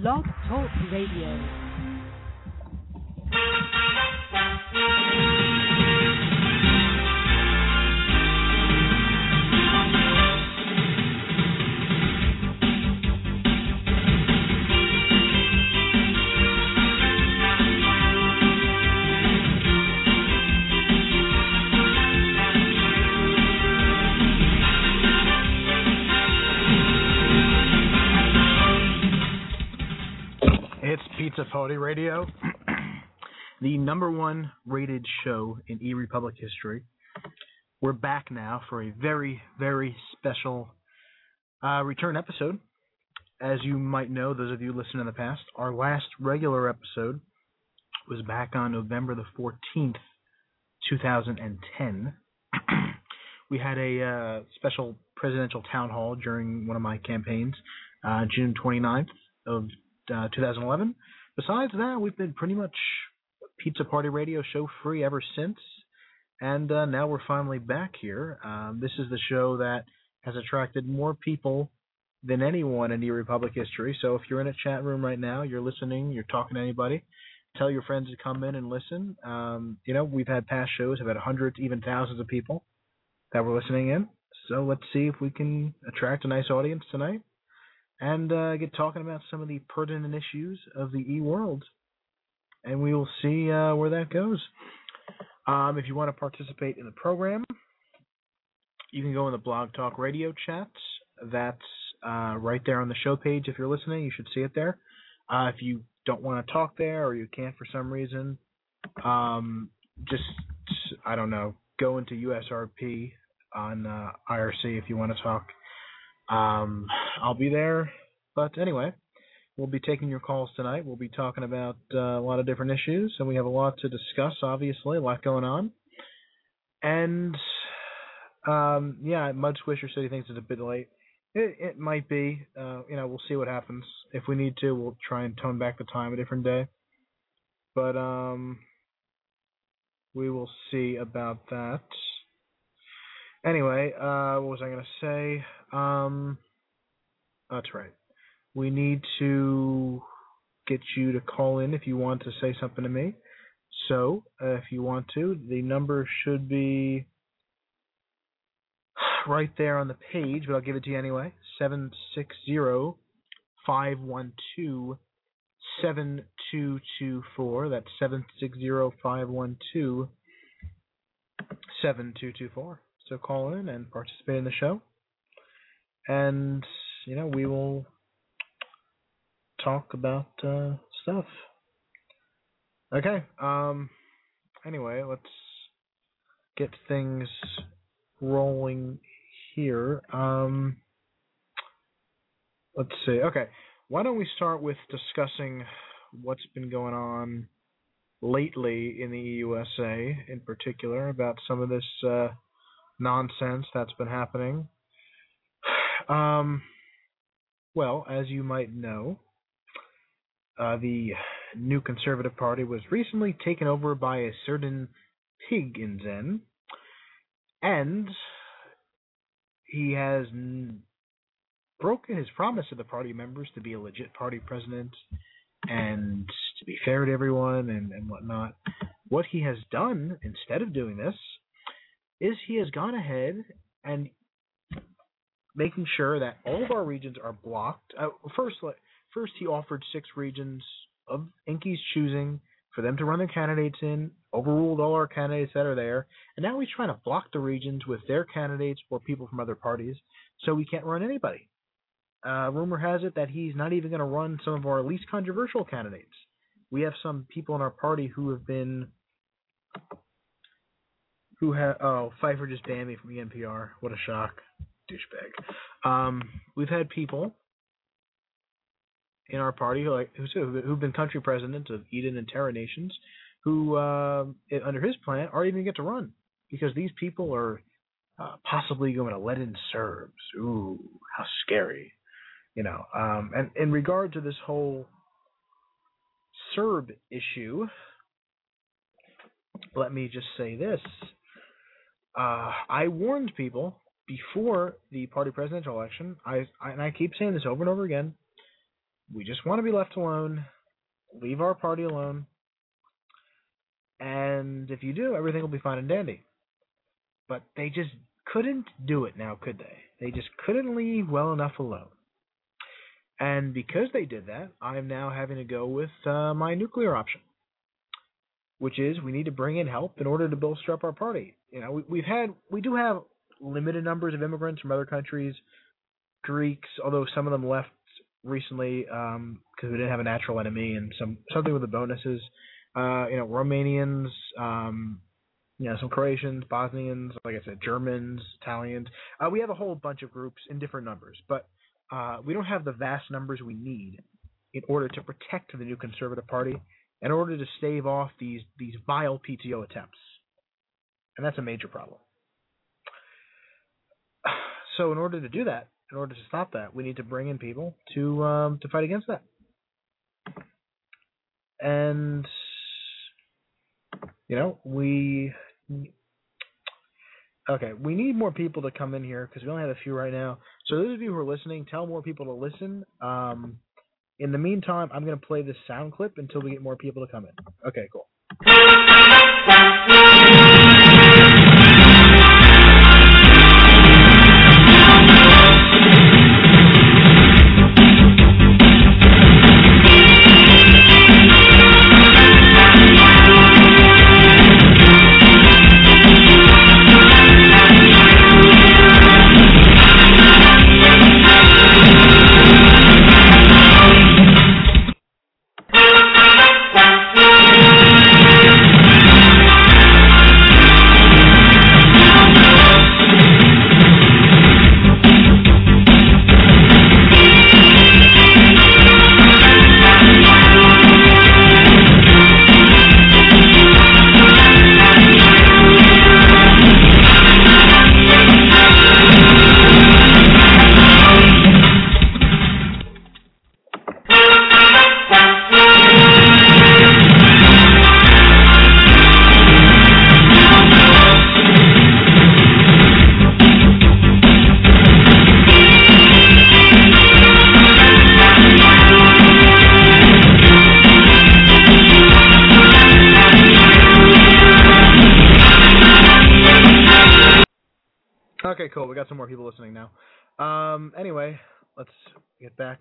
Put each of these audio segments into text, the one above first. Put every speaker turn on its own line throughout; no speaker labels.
Blog Talk Radio.
Party Radio, the number one rated show in E Republic history. We're back now for a very, very special uh, return episode. As you might know, those of you who listened in the past, our last regular episode was back on November the 14th, 2010. we had a uh, special presidential town hall during one of my campaigns, uh, June 29th of uh, 2011. Besides that, we've been pretty much Pizza Party Radio show free ever since, and uh, now we're finally back here. Um, this is the show that has attracted more people than anyone in the Republic history. So if you're in a chat room right now, you're listening, you're talking to anybody, tell your friends to come in and listen. Um, you know, we've had past shows, have had hundreds, even thousands of people that were listening in. So let's see if we can attract a nice audience tonight and uh, get talking about some of the pertinent issues of the e world. And we will see uh, where that goes. Um, if you want to participate in the program, you can go in the Blog Talk Radio chat. That's uh, right there on the show page. If you're listening, you should see it there. Uh, if you don't want to talk there or you can't for some reason, um, just, I don't know, go into USRP on uh, IRC if you want to talk. Um, I'll be there. But anyway, we'll be taking your calls tonight. We'll be talking about uh, a lot of different issues, and we have a lot to discuss, obviously, a lot going on. And um, yeah, Mud Swisher said he thinks it's a bit late. It, it might be. Uh, you know, we'll see what happens. If we need to, we'll try and tone back the time a different day. But um, we will see about that. Anyway, uh, what was I going to say? Um, that's right. We need to get you to call in if you want to say something to me. So, uh, if you want to, the number should be right there on the page, but I'll give it to you anyway. 760 512 7224. That's 760 512 7224. So call in and participate in the show. And, you know, we will talk about uh, stuff. Okay. Um anyway, let's get things rolling here. Um let's see. Okay. Why don't we start with discussing what's been going on lately in the USA in particular about some of this uh nonsense that's been happening. Um, well, as you might know, uh, the new Conservative Party was recently taken over by a certain pig in Zen, and he has n- broken his promise to the party members to be a legit party president and to be fair to everyone and, and whatnot. What he has done instead of doing this is he has gone ahead and making sure that all of our regions are blocked. Uh, first, first he offered six regions of Inky's choosing for them to run their candidates in, overruled all our candidates that are there, and now he's trying to block the regions with their candidates or people from other parties, so we can't run anybody. Uh, rumor has it that he's not even going to run some of our least controversial candidates. We have some people in our party who have been who have oh Pfeiffer just banned me from NPR. What a shock, douchebag. Um, we've had people in our party who like who've been country presidents of Eden and Terra nations, who uh, under his plan aren't even get to run because these people are uh, possibly going to let in Serbs. Ooh, how scary, you know. Um, and in regard to this whole Serb issue, let me just say this. Uh, I warned people before the party presidential election. I, I and I keep saying this over and over again. we just want to be left alone, leave our party alone, and if you do, everything will be fine and dandy. But they just couldn't do it now, could they? They just couldn't leave well enough alone. And because they did that, I'm now having to go with uh, my nuclear option, which is we need to bring in help in order to bolster up our party. You know, we, we've had, we do have limited numbers of immigrants from other countries, Greeks, although some of them left recently because um, we didn't have a natural enemy, and some something with the bonuses. Uh, you know, Romanians, um, you know, some Croatians, Bosnians, like I said, Germans, Italians. Uh, we have a whole bunch of groups in different numbers, but uh, we don't have the vast numbers we need in order to protect the new Conservative Party, in order to stave off these these vile PTO attempts, and that's a major problem. So, in order to do that, in order to stop that, we need to bring in people to um, to fight against that. And you know, we okay, we need more people to come in here because we only have a few right now. So those of you who are listening, tell more people to listen. Um, in the meantime, I'm going to play this sound clip until we get more people to come in. Okay, cool.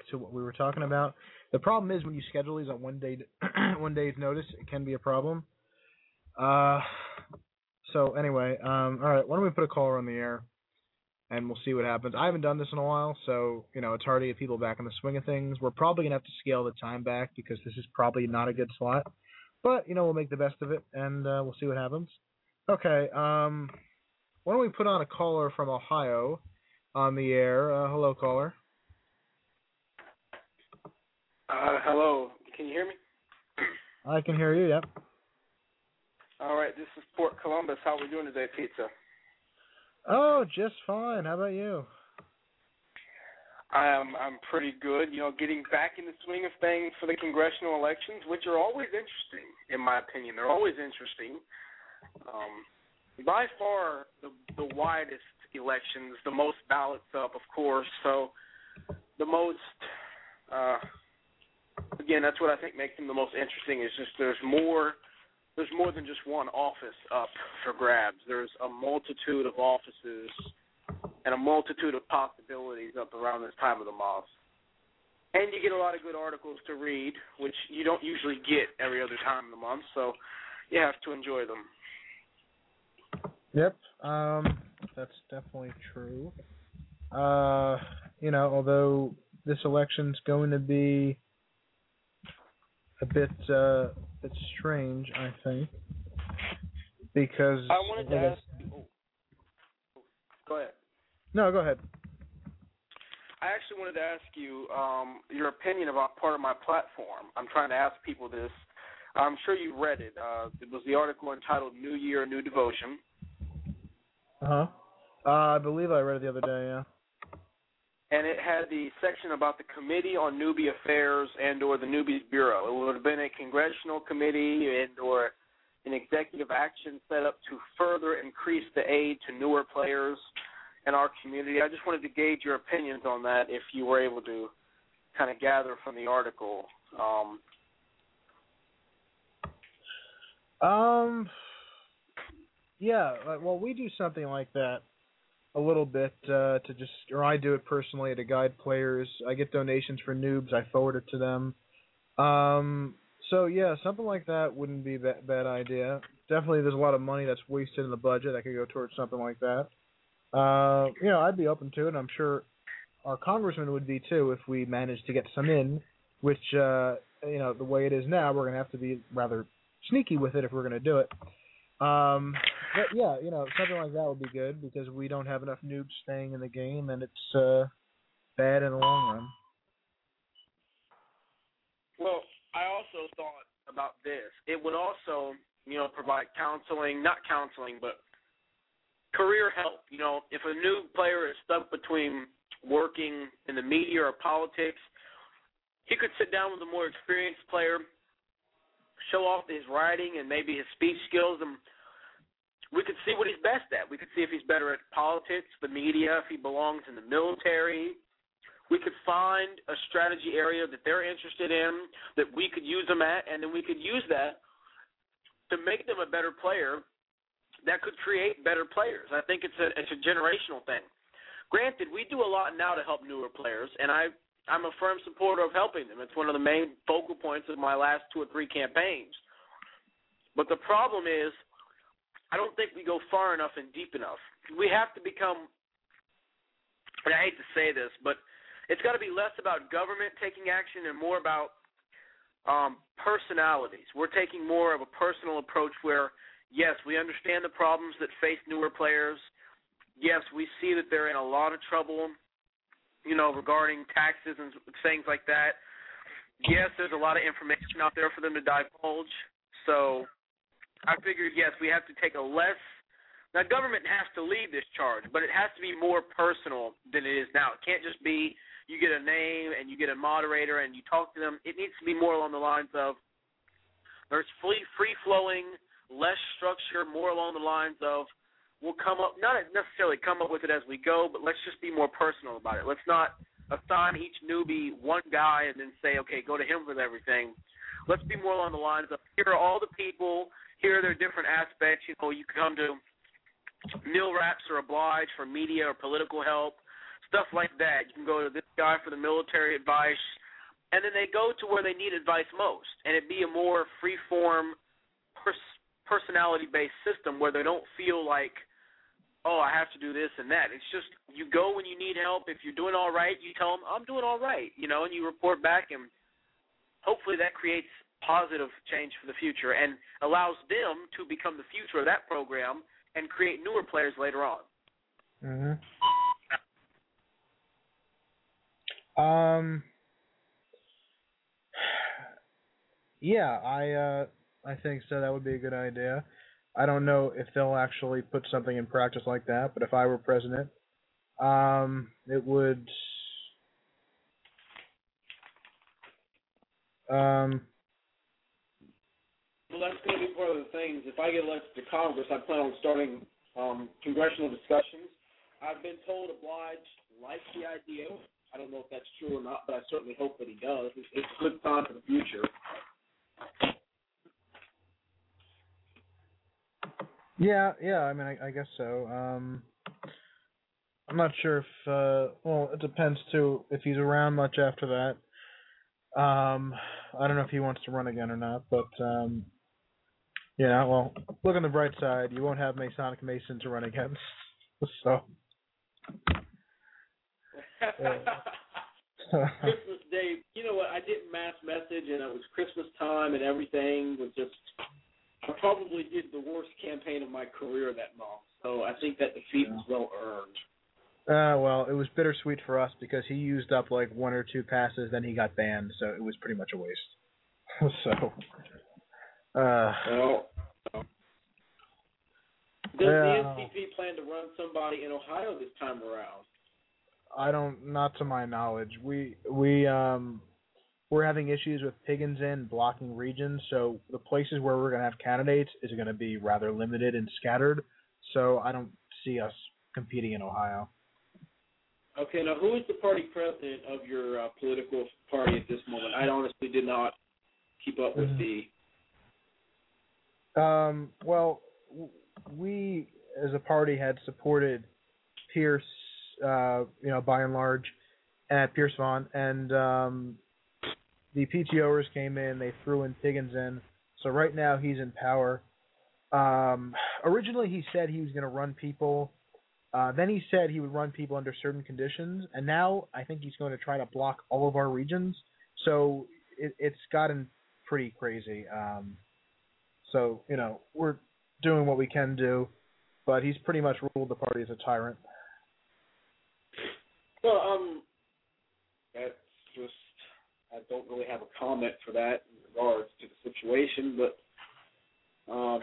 To what we were talking about. The problem is when you schedule these on one day one day's notice, it can be a problem. Uh, so anyway, um, all right, why don't we put a caller on the air, and we'll see what happens. I haven't done this in a while, so you know it's hard to get people back in the swing of things. We're probably gonna have to scale the time back because this is probably not a good slot, but you know we'll make the best of it, and uh, we'll see what happens. Okay, um, why don't we put on a caller from Ohio on the air? Uh, hello, caller.
Uh, hello. Can you hear me?
I can hear you. Yep.
All right. This is Port Columbus. How are we doing today, Pizza?
Oh, just fine. How about you?
I'm I'm pretty good. You know, getting back in the swing of things for the congressional elections, which are always interesting, in my opinion. They're always interesting. Um, by far the the widest elections, the most ballots up, of course. So the most uh, again, that's what I think makes them the most interesting. Is just there's more, there's more than just one office up for grabs. There's a multitude of offices and a multitude of possibilities up around this time of the month. And you get a lot of good articles to read, which you don't usually get every other time of the month. So you have to enjoy them.
Yep, um, that's definitely true. Uh, you know, although this election's going to be a bit uh, bit strange, I think, because
I wanted to ask. Oh, go ahead.
No, go ahead.
I actually wanted to ask you um, your opinion about part of my platform. I'm trying to ask people this. I'm sure you read it. Uh, it was the article entitled "New Year, New Devotion."
Uh huh. Uh, I believe I read it the other day. Yeah
and it had the section about the Committee on Newbie Affairs and or the Newbies Bureau. It would have been a congressional committee and or an executive action set up to further increase the aid to newer players in our community. I just wanted to gauge your opinions on that if you were able to kind of gather from the article. Um,
um, yeah. Well, we do something like that a little bit uh, to just, or I do it personally to guide players. I get donations for noobs. I forward it to them. Um, so yeah, something like that wouldn't be a bad, bad idea. Definitely, there's a lot of money that's wasted in the budget that could go towards something like that. Uh, you know, I'd be open to it. I'm sure our congressman would be too if we managed to get some in. Which, uh, you know, the way it is now, we're gonna have to be rather sneaky with it if we're gonna do it. Um, but yeah, you know, something like that would be good because we don't have enough noobs staying in the game, and it's uh, bad in the long run.
Well, I also thought about this. It would also, you know, provide counseling, not counseling, but career help. You know, if a new player is stuck between working in the media or politics, he could sit down with a more experienced player, show off his writing and maybe his speech skills, and we could see what he's best at. We could see if he's better at politics, the media, if he belongs in the military, we could find a strategy area that they're interested in that we could use them at, and then we could use that to make them a better player that could create better players. I think it's a it's a generational thing. Granted, we do a lot now to help newer players, and I I'm a firm supporter of helping them. It's one of the main focal points of my last two or three campaigns. But the problem is, I don't think we go far enough and deep enough. We have to become, and I hate to say this, but it's got to be less about government taking action and more about um, personalities. We're taking more of a personal approach where, yes, we understand the problems that face newer players. Yes, we see that they're in a lot of trouble, you know, regarding taxes and things like that. Yes, there's a lot of information out there for them to divulge. So I figured, yes, we have to take a less now, government has to lead this charge, but it has to be more personal than it is now. It can't just be you get a name and you get a moderator and you talk to them. It needs to be more along the lines of there's free free flowing, less structure, more along the lines of we'll come up not necessarily come up with it as we go, but let's just be more personal about it. Let's not assign each newbie one guy and then say, okay, go to him with everything. Let's be more along the lines of here are all the people, here are different aspects. You know, you can come to Neil Raps are obliged for media or political help stuff like that. You can go to this guy for the military advice, and then they go to where they need advice most, and it be a more free form, pers- personality based system where they don't feel like, oh, I have to do this and that. It's just you go when you need help. If you're doing all right, you tell them I'm doing all right, you know, and you report back, and hopefully that creates positive change for the future and allows them to become the future of that program and create newer players later on.
Mhm. Um. Yeah, I uh, I think so. That would be a good idea. I don't know if they'll actually put something in practice like that, but if I were president, um, it would. Um,
well, that's going to be one of the things. If I get elected to Congress, I plan on starting um, congressional discussions. I've been told Oblige likes the idea I don't know if that's true or not, but I certainly hope that he does. It's, it's a good sign for the future.
Yeah, yeah. I mean, I, I guess so. Um, I'm not sure if. Uh, well, it depends too. If he's around much after that. Um, I don't know if he wants to run again or not, but um, yeah. Well, look on the bright side. You won't have Masonic Mason to run against, so.
Christmas Day, you know what? I didn't mass message, and it was Christmas time, and everything was just. I probably did the worst campaign of my career that month, so I think that defeat was well earned.
Uh, well, it was bittersweet for us because he used up like one or two passes, then he got banned, so it was pretty much a waste. so, uh,
well, does the NCP plan to run somebody in Ohio this time around?
I don't, not to my knowledge. We we um we're having issues with Piggins in blocking regions, so the places where we're gonna have candidates is gonna be rather limited and scattered. So I don't see us competing in Ohio.
Okay, now who is the party president of your uh, political party at this moment? I honestly did not keep up with
Mhm.
the.
Um, well, we as a party had supported Pierce, uh, you know, by and large, at Pierce Vaughn, and um, the PTOers came in. They threw in Piggins in, so right now he's in power. Um, originally, he said he was going to run people. Uh, then he said he would run people under certain conditions, and now I think he's going to try to block all of our regions. So it, it's gotten pretty crazy. Um, so you know we're doing what we can do, but he's pretty much ruled the party as a tyrant.
Well, um, that's just I don't really have a comment for that in regards to the situation, but um,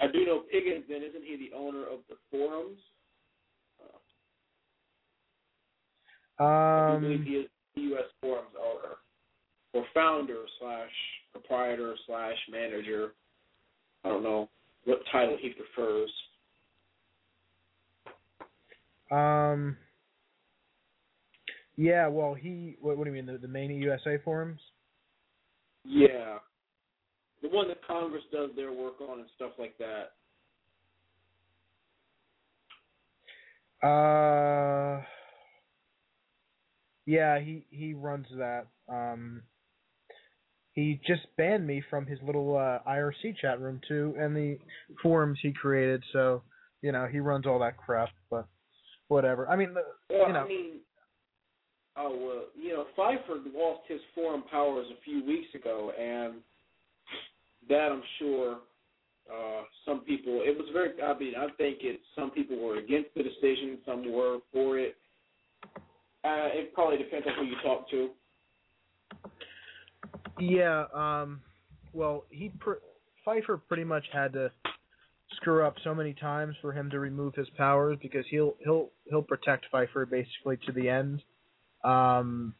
I do know Piggins. Then isn't he the owner of the forums? I believe
Um,
he is the U.S. forums owner or founder slash proprietor slash manager. I don't know what title he prefers.
um, yeah. Well, he. What, what do you mean? The, the main USA forums?
Yeah, the one that Congress does their work on and stuff like that.
Uh, yeah. He he runs that. Um, he just banned me from his little uh, IRC chat room too, and the forums he created. So you know he runs all that crap. But whatever. I mean, the,
Well,
you know.
I mean, oh well, you know, Pfeiffer lost his forum powers a few weeks ago, and that I'm sure uh, some people. It was very. I mean, I think it. Some people were against the decision. Some were for it. Uh, it probably depends on who you talk to.
Yeah, um well, he pr- Pfeiffer pretty much had to screw up so many times for him to remove his powers because he'll he'll he'll protect Pfeiffer basically to the end. Um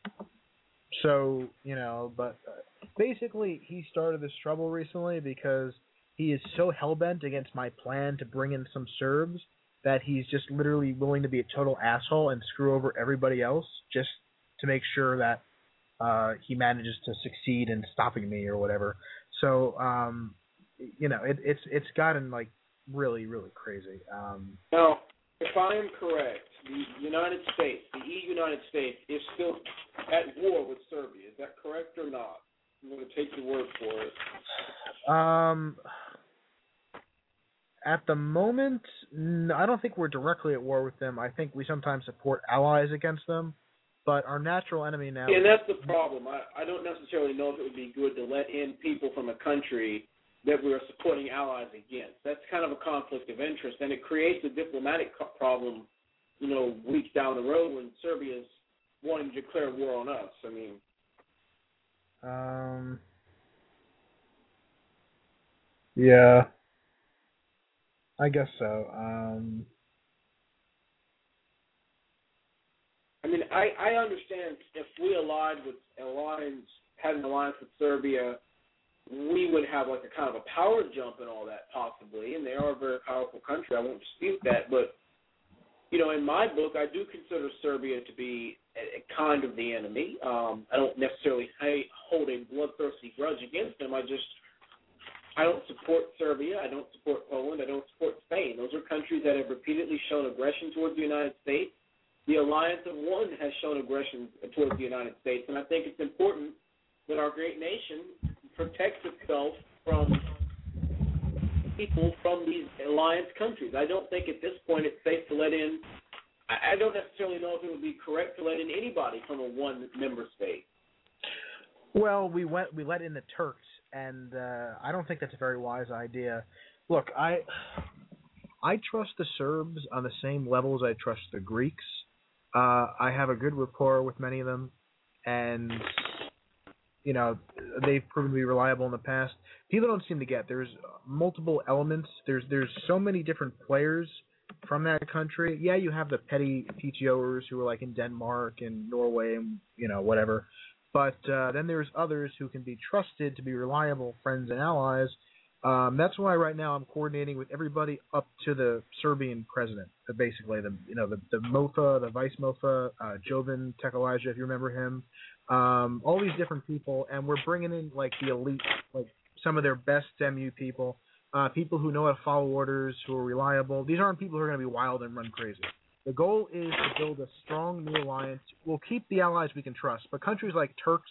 so, you know, but uh, basically he started this trouble recently because he is so hell-bent against my plan to bring in some Serbs that he's just literally willing to be a total asshole and screw over everybody else just to make sure that uh, he manages to succeed in stopping me or whatever. So, um, you know, it, it's it's gotten like really really crazy. Um,
Now, if I am correct, the United States, the EU United States, is still at war with Serbia. Is that correct or not? I'm going to take your word for it.
um, at the moment, I don't think we're directly at war with them. I think we sometimes support allies against them, but our natural enemy now.
And that's the problem. I, I don't necessarily know if it would be good to let in people from a country that we are supporting allies against. That's kind of a conflict of interest, and it creates a diplomatic co- problem, you know, weeks down the road when Serbia's wanting to declare war on us. I mean,
Um. Yeah. I guess so. Um.
I mean, I, I understand if we allied with alliance had an alliance with Serbia, we would have like a kind of a power jump and all that possibly, and they are a very powerful country. I won't dispute that, but you know, in my book, I do consider Serbia to be a, a kind of the enemy. Um, I don't necessarily hate, hold a bloodthirsty grudge against them. I just I don't support Serbia. I don't support Poland. I don't support Spain. Those are countries that have repeatedly shown aggression towards the United States the alliance of one has shown aggression towards the United States, and I think it's important that our great nation protects itself from people from these alliance countries. I don't think at this point it's safe to let in. I don't necessarily know if it would be correct to let in anybody from a one member state.
Well, we went we let in the Turks, and uh, I don't think that's a very wise idea. Look, I I trust the Serbs on the same level as I trust the Greeks. Uh, I have a good rapport with many of them, and you know they've proven to be reliable in the past. People don't seem to get there's multiple elements. There's there's so many different players from that country. Yeah, you have the petty PTOers who are like in Denmark and Norway and you know whatever. But uh, then there's others who can be trusted to be reliable friends and allies. Um, that's why right now I'm coordinating with everybody up to the Serbian president, uh, basically the you know the the MOFA, the vice MOFA, uh, Jovan Tekalija, if you remember him. um, all these different people, and we're bringing in like the elite, like some of their best MU people, uh, people who know how to follow orders, who are reliable. These aren't people who are going to be wild and run crazy. The goal is to build a strong new alliance. We'll keep the allies we can trust, but countries like Turks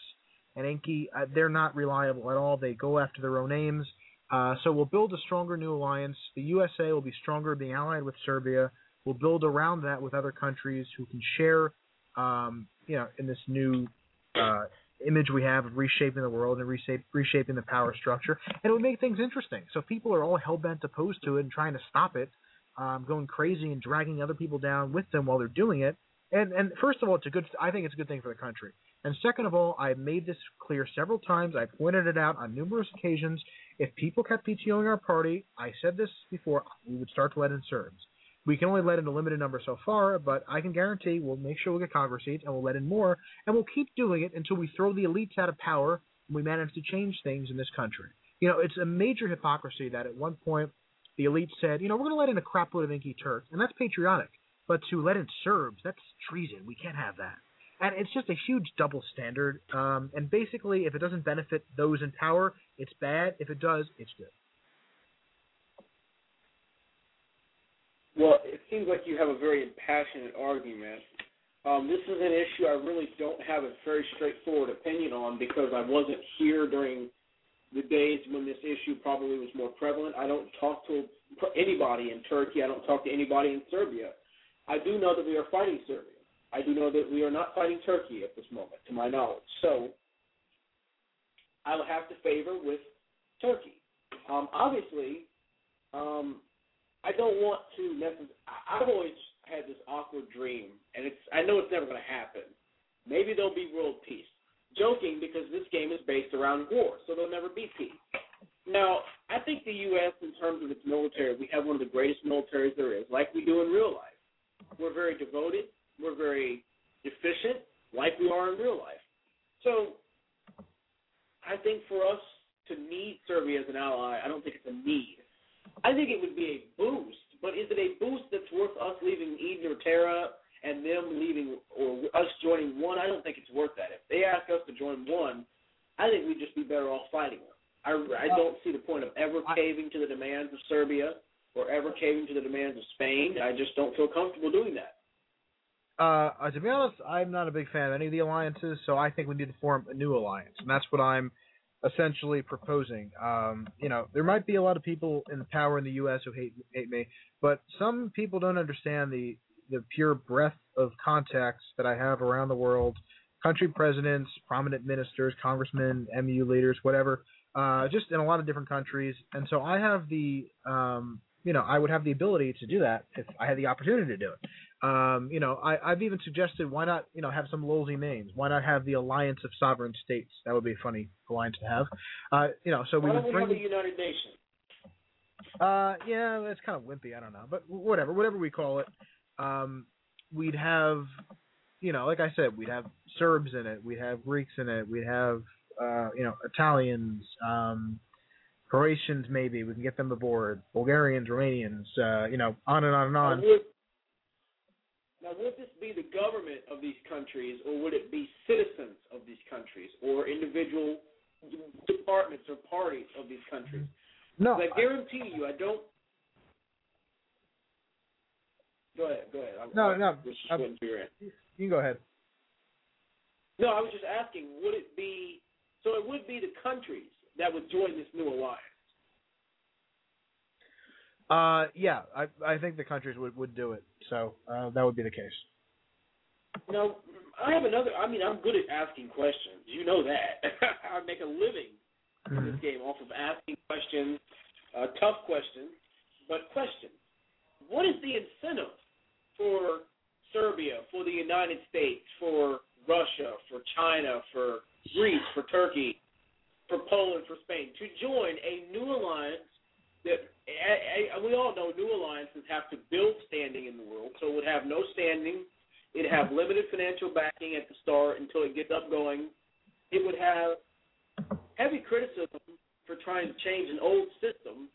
and Enki, uh, they're not reliable at all. They go after their own aims. Uh, so we'll build a stronger new alliance. The USA will be stronger being allied with Serbia. We'll build around that with other countries who can share, um, you know, in this new uh, image we have of reshaping the world and reshape, reshaping the power structure. And it would make things interesting. So people are all hell bent opposed to it and trying to stop it, um, going crazy and dragging other people down with them while they're doing it. And and first of all, it's a good. I think it's a good thing for the country. And second of all, I made this clear several times. I pointed it out on numerous occasions. If people kept PTOing our party, I said this before, we would start to let in Serbs. We can only let in a limited number so far, but I can guarantee we'll make sure we get Congress seats and we'll let in more, and we'll keep doing it until we throw the elites out of power and we manage to change things in this country. You know, it's a major hypocrisy that at one point the elites said, you know, we're going to let in a crapload of Inky Turks, and that's patriotic. But to let in Serbs, that's treason. We can't have that. And it's just a huge double standard. Um, and basically, if it doesn't benefit those in power, it's bad. If it does, it's good.
Well, it seems like you have a very impassioned argument. Um, this is an issue I really don't have a very straightforward opinion on because I wasn't here during the days when this issue probably was more prevalent. I don't talk to anybody in Turkey. I don't talk to anybody in Serbia. I do know that we are fighting Serbia. I do know that we are not fighting Turkey at this moment, to my knowledge. So I will have to favor with Turkey. Um, obviously, um, I don't want to necessarily. I've always had this awkward dream, and it's I know it's never going to happen. Maybe there'll be world peace. Joking because this game is based around war, so there'll never be peace. Now, I think the U.S. in terms of its military, we have one of the greatest militaries there is, like we do in real life. We're very devoted. We're very efficient, like we are in real life. So, I think for us to need Serbia as an ally, I don't think it's a need. I think it would be a boost, but is it a boost that's worth us leaving Eden or Terra and them leaving or us joining one? I don't think it's worth that. If they ask us to join one, I think we'd just be better off fighting them. I, I don't see the point of ever caving to the demands of Serbia or ever caving to the demands of Spain. I just don't feel comfortable doing that.
Uh, to be honest, I'm not a big fan of any of the alliances, so I think we need to form a new alliance, and that's what I'm essentially proposing. Um, you know, there might be a lot of people in power in the U.S. who hate hate me, but some people don't understand the the pure breadth of contacts that I have around the world. Country presidents, prominent ministers, congressmen, MU leaders, whatever, uh, just in a lot of different countries. And so I have the, um, you know, I would have the ability to do that if I had the opportunity to do it. Um, you know, I, I've even suggested why not, you know, have some lolzy names. Why not have the Alliance of Sovereign States? That would be a funny alliance to have. Uh, you know, so we
why
would
don't we
bring.
have a United Nations?
Uh, yeah, that's kind of wimpy. I don't know, but whatever, whatever we call it, um, we'd have, you know, like I said, we'd have Serbs in it, we'd have Greeks in it, we'd have, uh, you know, Italians, um, Croatians maybe. We can get them aboard. Bulgarians, Romanians, uh, you know, on and on and on.
Now would, now, would this be the government of these countries, or would it be citizens of these countries, or individual departments or parties of these countries?
No,
I guarantee you, I don't. Go ahead. Go ahead. I'm,
No,
I'm
no,
Just
I'm-
waiting for your answer.
you can go ahead.
No, I was just asking. Would it be? So it would be the countries that would join this new alliance.
Uh, yeah, I I think the countries would would do it. So uh, that would be the case.
Now, I have another. I mean, I'm good at asking questions. You know that. I make a living in this game off of asking questions, uh, tough questions, but questions. What is the incentive for Serbia, for the United States, for Russia, for China, for Greece, for Turkey, for Poland, for Spain to join a new alliance that a, a, we all know new alliances have to build standing in the world, so it would have no standing. It'd have limited financial backing at the start until it gets up going. It would have heavy criticism for trying to change an old system.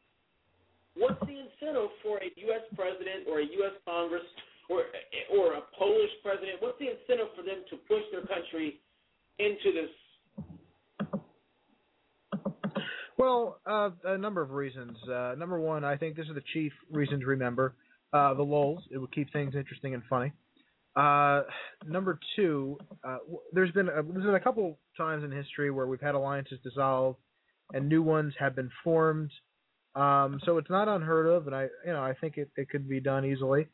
What's the incentive for a U.S. president or a U.S. Congress or or a Polish president? What's the incentive for them to push their country into this?
Well, uh, a number of reasons. Uh, number one, I think this is the chief reason to remember uh, the lulls. It would keep things interesting and funny. Uh, number two, uh, there's been a, there's been a couple times in history where we've had alliances dissolved and new ones have been formed. Um, so it's not unheard of, and I you know I think it, it could be done easily.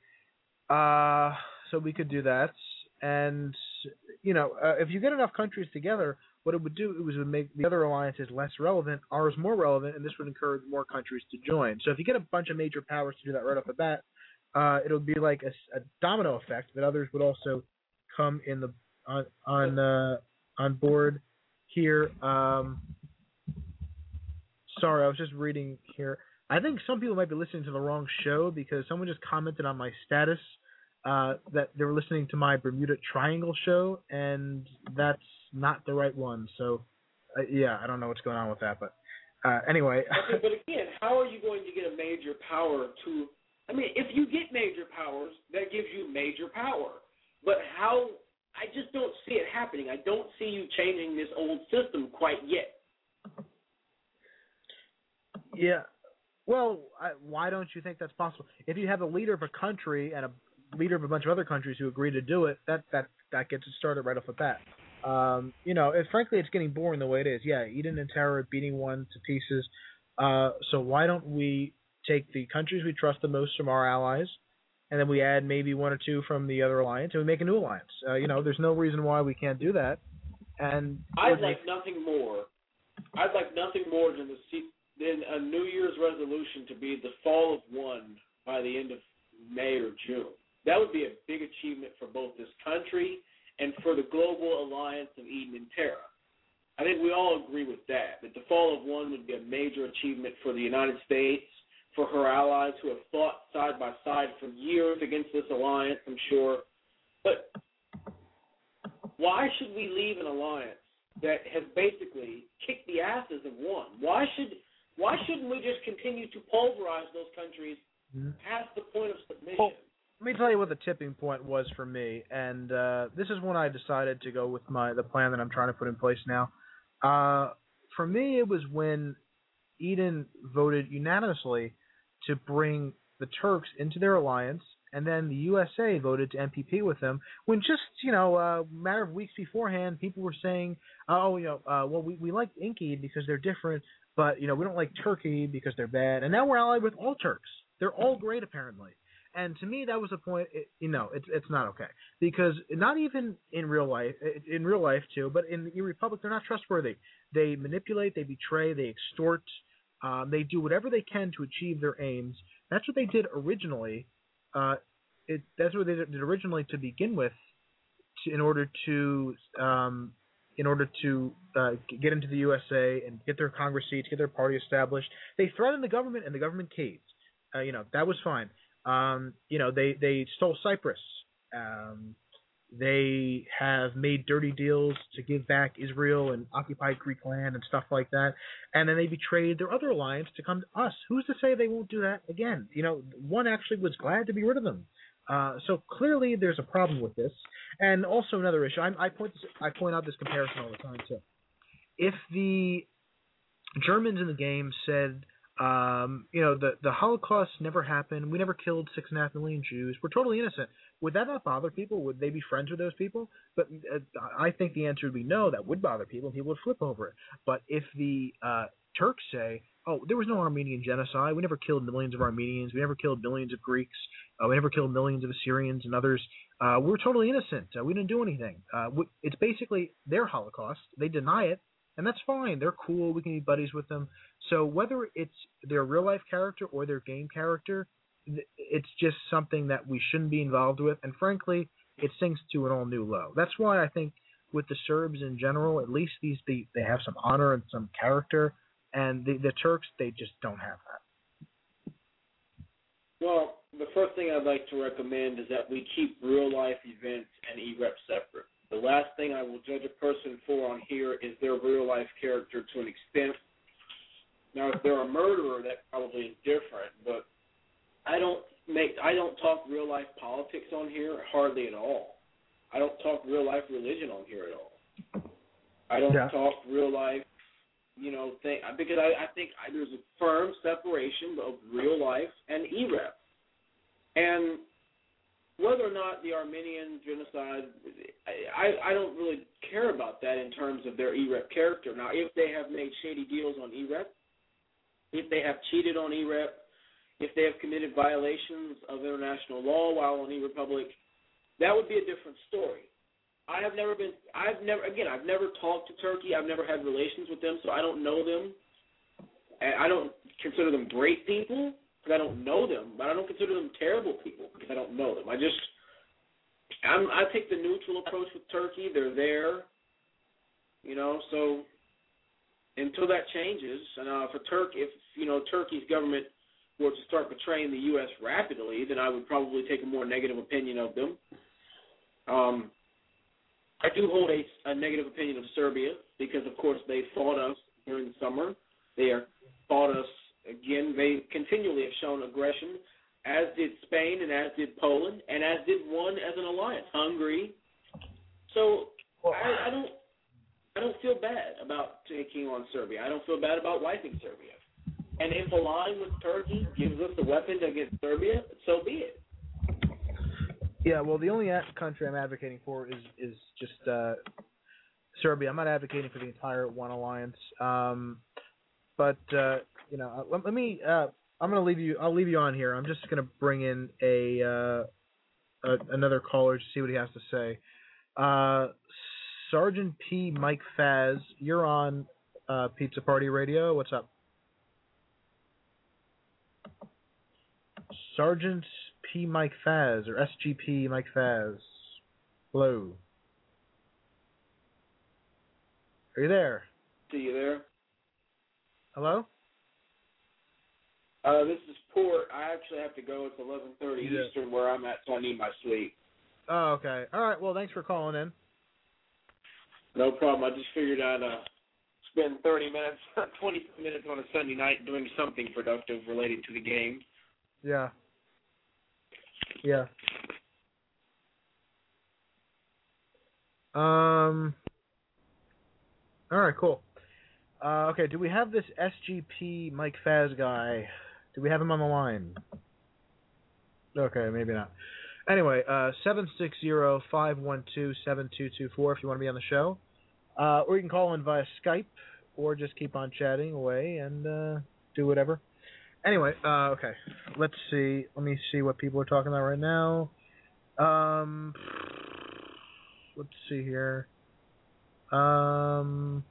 Uh, so we could do that, and you know if you get enough countries together, what it would do it was would make the other alliances less relevant, ours more relevant, and this would encourage more countries to join. So if you get a bunch of major powers to do that right off the bat, uh, it'll be like a, a domino effect that others would also come in the on on uh, on board here. Um, sorry, I was just reading here. I think some people might be listening to the wrong show because someone just commented on my status uh, that they were listening to my Bermuda Triangle show, and that's not the right one. So, uh, yeah, I don't know what's going on with that, but uh, anyway.
okay, but again, how are you going to get a major power to? I mean, if you get major powers, that gives you major power. But how? I just don't see it happening. I don't see you changing this old system quite yet.
Yeah. Well, I, why don't you think that's possible? If you have a leader of a country and a leader of a bunch of other countries who agree to do it, that that that gets it started right off the bat. Um, you know, if, frankly, it's getting boring the way it is. Yeah, Eden and Terra beating one to pieces. Uh, so why don't we take the countries we trust the most from our allies, and then we add maybe one or two from the other alliance, and we make a new alliance. Uh, you know, there's no reason why we can't do that. And
I'd like nothing more. I'd like nothing more than the than a New Year's resolution to be the fall of one by the end of May or June. That would be a big achievement for both this country and for the global alliance of Eden and Terra. I think we all agree with that, that the fall of one would be a major achievement for the United States, for her allies who have fought side by side for years against this alliance, I'm sure. But why should we leave an alliance that has basically kicked the asses of one? Why should why shouldn't we just continue to pulverize those countries mm-hmm. past the point of submission?
Let me tell you what the tipping point was for me, and uh, this is when I decided to go with my the plan that I'm trying to put in place now. Uh, for me, it was when Eden voted unanimously to bring the Turks into their alliance, and then the USA voted to MPP with them. When just you know a matter of weeks beforehand, people were saying, "Oh, you know, uh, well we we like Inky because they're different, but you know we don't like Turkey because they're bad." And now we're allied with all Turks. They're all great apparently. And to me, that was a point. It, you know, it's it's not okay because not even in real life, in real life too, but in the Republic, they're not trustworthy. They manipulate, they betray, they extort, um, they do whatever they can to achieve their aims. That's what they did originally. Uh, it that's what they did originally to begin with, to, in order to um, in order to uh, get into the USA and get their Congress seats, get their party established. They threatened the government, and the government caved. Uh, you know that was fine. Um, you know, they they stole Cyprus. Um, they have made dirty deals to give back Israel and occupied Greek land and stuff like that. And then they betrayed their other alliance to come to us. Who's to say they won't do that again? You know, one actually was glad to be rid of them. Uh, so clearly there's a problem with this. And also another issue. I, I point this, I point out this comparison all the time too. If the Germans in the game said um, you know, the the Holocaust never happened. We never killed six and a half million Jews. We're totally innocent. Would that not bother people? Would they be friends with those people? But uh, I think the answer would be no. That would bother people, and people would flip over it. But if the uh, Turks say, "Oh, there was no Armenian genocide. We never killed millions of Armenians. We never killed millions of Greeks. Uh, we never killed millions of Assyrians and others. Uh, we're totally innocent. Uh, we didn't do anything." Uh, it's basically their Holocaust. They deny it, and that's fine. They're cool. We can be buddies with them. So whether it's their real life character or their game character, it's just something that we shouldn't be involved with. And frankly, it sinks to an all new low. That's why I think with the Serbs in general, at least these they, they have some honor and some character, and the the Turks they just don't have that.
Well, the first thing I'd like to recommend is that we keep real life events and EREP separate. The last thing I will judge a person for on here is their real life character to an extent now, if they're a murderer, that probably is different. But I don't make I don't talk real life politics on here hardly at all. I don't talk real life religion on here at all. I don't
Yeah.
talk real life, you know, thing because I, I think I, there's a firm separation of real life and E-rep. And whether or not the Armenian genocide, I, I, don't really care about that in terms of their E-rep character. Now, if they have made shady deals on E-rep, if they have cheated on E-rep, if they have committed violations of international law while on eRepublik, that would be a different story. I have never been. I've never. Again, I've never talked to Turkey. I've never had relations with them, so I don't know them. I don't consider them great people because I don't know them, but I don't consider them terrible people because I don't know them. I just. I'm, I take the neutral approach with Turkey. They're there, you know. So until that changes, and uh, for Turk, if you know Turkey's government were to start betraying the U.S. rapidly, then I would probably take a more negative opinion of them. Um, I do hold a, a negative opinion of Serbia because, of course, they fought us during the summer. They are, fought us again. They continually have shown aggression, as did Spain and as did Poland, and as did one as an alliance, Hungary. So I, I don't, I don't feel bad about taking on Serbia. I don't feel bad about wiping Serbia. And if a line with Turkey gives us the weapon against Serbia, so be it.
Yeah, well, the only a- country I'm advocating for is is just uh, Serbia. I'm not advocating for the entire One Alliance. Um, but uh, you know, let, let me. Uh, I'm gonna leave you. I'll leave you on here. I'm just gonna bring in a, uh, a another caller to see what he has to say. Uh, Sergeant P. Mike Faz, you're on uh, Pizza Party Radio. What's up? Sergeant P. Mike Faz or SGP Mike Faz. Hello. Are you there?
See you there.
Hello?
Uh, this is Port. I actually have to go. It's 11:30
Yeah.
Eastern where I'm at, so I need my sleep.
Oh, okay. All right. Well, thanks for calling in.
No problem. I just figured I'd uh, spend 30 minutes, 20 minutes on a Sunday night doing something productive related to the game.
Yeah. Yeah. Um. All right. Cool. Uh, okay. Do we have this SGP Mike Faz guy? Do we have him on the line? Okay, maybe not. Anyway, uh, seven six zero five one two seven two two four. If you want to be on the show, uh, or you can call in via Skype, or just keep on chatting away and uh, do whatever. Anyway, uh, okay. Let's see. Let me see what people are talking about right now. Um, let's see here. Um.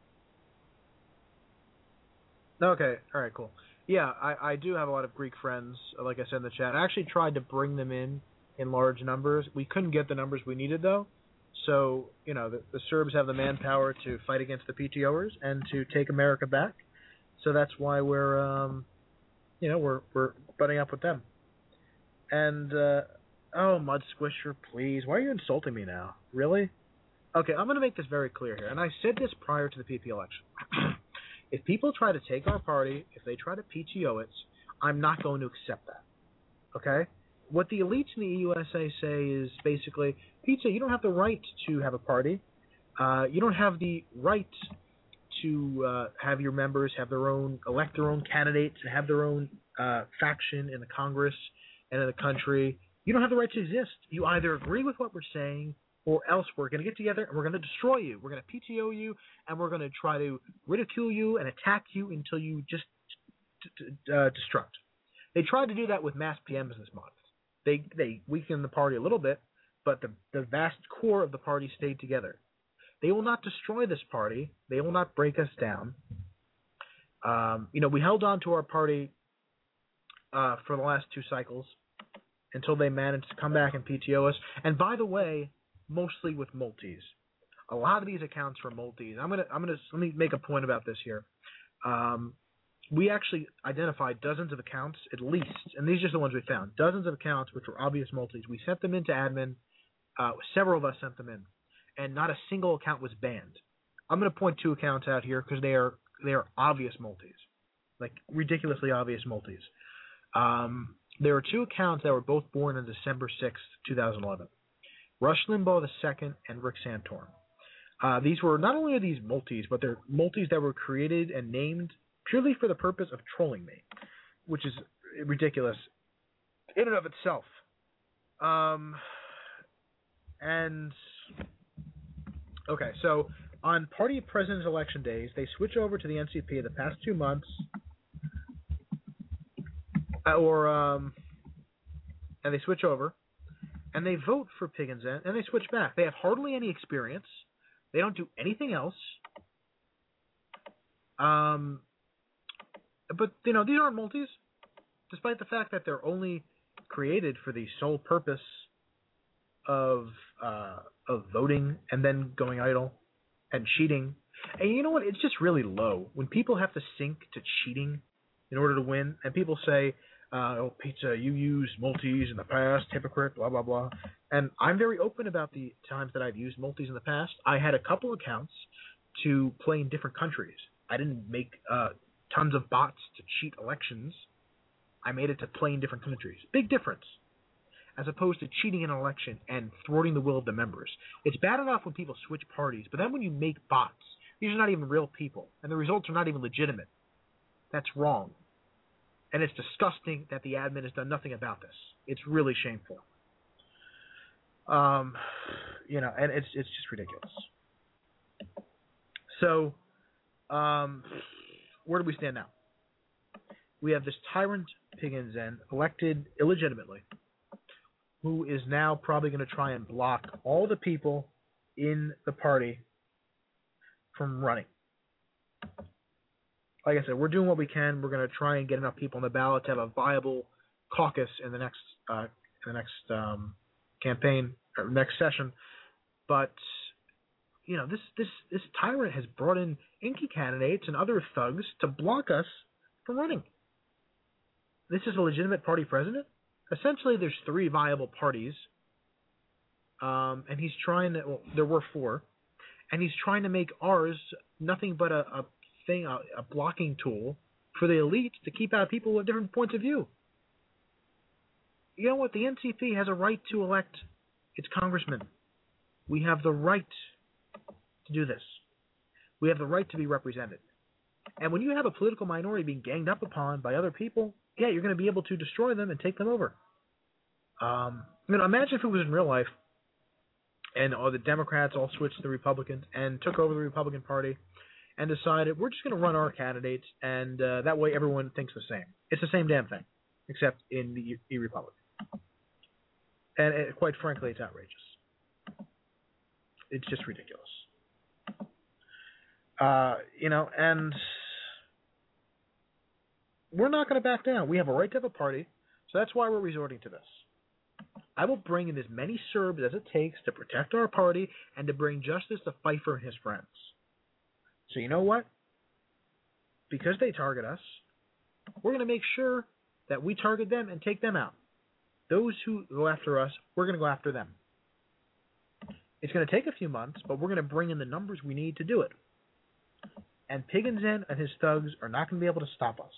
Okay. All right. Cool. Yeah, I, I do have a lot of Greek friends. Like I said in the chat, I actually tried to bring them in in large numbers. We couldn't get the numbers we needed though. So you know the, the Serbs have the manpower to fight against the PTOers and to take America back. So that's why we're um, you know we're we're butting up with them. And uh, oh, Mud Squisher, please, why are you insulting me now? Really? Okay, I'm going to make this very clear here, and I said this prior to the PP election. if people try to take our party, if they try to PTO it, I'm not going to accept that. Okay? What the elites in the USA say is basically, pizza, you don't have the right to have a party. Uh, you don't have the right to uh, have your members have their own, elect their own candidates, and have their own uh, faction in the Congress and in the country. You don't have the right to exist. You either agree with what we're saying, or else we're going to get together and we're going to destroy you. We're going to PTO you, and we're going to try to ridicule you and attack you until you just uh, destruct. They tried to do that with mass PMs this month. They they weakened the party a little bit, but the the vast core of the party stayed together. They will not destroy this party. They will not break us down. Um, you know, we held on to our party uh, for the last two cycles until they managed to come back and PTO us. And by the way, mostly with multis. A lot of these accounts were multis. I'm gonna I'm gonna let me make a point about this here. Um, we actually identified dozens of accounts at least, and these are just the ones we found. Dozens of accounts which were obvious multis. We sent them into admin. Uh, several of us sent them in, and not a single account was banned. I'm going to point two accounts out here because they are they are obvious multis, like ridiculously obvious multis. Um, there are two accounts that were both born on December 6th, 2011. Rush Limbaugh II and Rick Santorum. Uh, these were not only are these multis, but they're multis that were created and named purely for the purpose of trolling me, which is ridiculous in and of itself. Um, and okay, so on party president's election days, they switch over to the NCP the past two months, uh, or um, and they switch over, and they vote for Piggins and they switch back. They have hardly any experience. They don't do anything else. Um, but you know these aren't multis, despite the fact that they're only created for the sole purpose of uh, of voting and then going idle and cheating. And you know what? It's just really low when people have to sink to cheating in order to win, and people say, uh, "Oh, pizza, you used multis in the past, hypocrite," blah blah blah. And I'm very open about the times that I've used multis in the past. I had a couple accounts to play in different countries. I didn't make uh, tons of bots to cheat elections. I made it to play in different countries. Big difference. As opposed to cheating an election and thwarting the will of the members. It's bad enough when people switch parties, but then when you make bots, these are not even real people, and the results are not even legitimate. That's wrong. And it's disgusting that the admin has done nothing about this. It's really shameful. Um, you know, and it's it's just ridiculous. So, um, where do we stand now? We have this tyrant Piggins in, elected illegitimately, who is now probably going to try and block all the people in the party from running. Like I said, we're doing what we can. We're going to try and get enough people on the ballot to have a viable caucus in the next uh, in the next um, campaign or next session. But you know, this this this tyrant has brought in inky candidates and other thugs to block us from running. This is a legitimate party president. Essentially, there's three viable parties, um, and he's trying to. Well, there were four, and he's trying to make ours nothing but a, a thing, a, a blocking tool for the elite to keep out people with different points of view. You know what? The NCP has a right to elect its congressmen. We have the right to do this. We have the right to be represented. And when you have a political minority being ganged up upon by other people, yeah, you're going to be able to destroy them and take them over. Um, you know, imagine if it was in real life, and all the Democrats all switched to the Republicans and took over the Republican Party, and decided we're just going to run our candidates, and uh, that way everyone thinks the same. It's the same damn thing, except in the, the Republic. And it, quite frankly, it's outrageous. It's just ridiculous. Uh, you know, and we're not going to back down. We have a right to have a party, so that's why we're resorting to this. I will bring in as many Serbs as it takes to protect our party and to bring justice to Pfeiffer and his friends. So you know what? Because they target us, we're going to make sure that we target them and take them out. Those who go after us, we're going to go after them. It's going to take a few months, but we're going to bring in the numbers we need to do it. And Piggins and his thugs are not going to be able to stop us.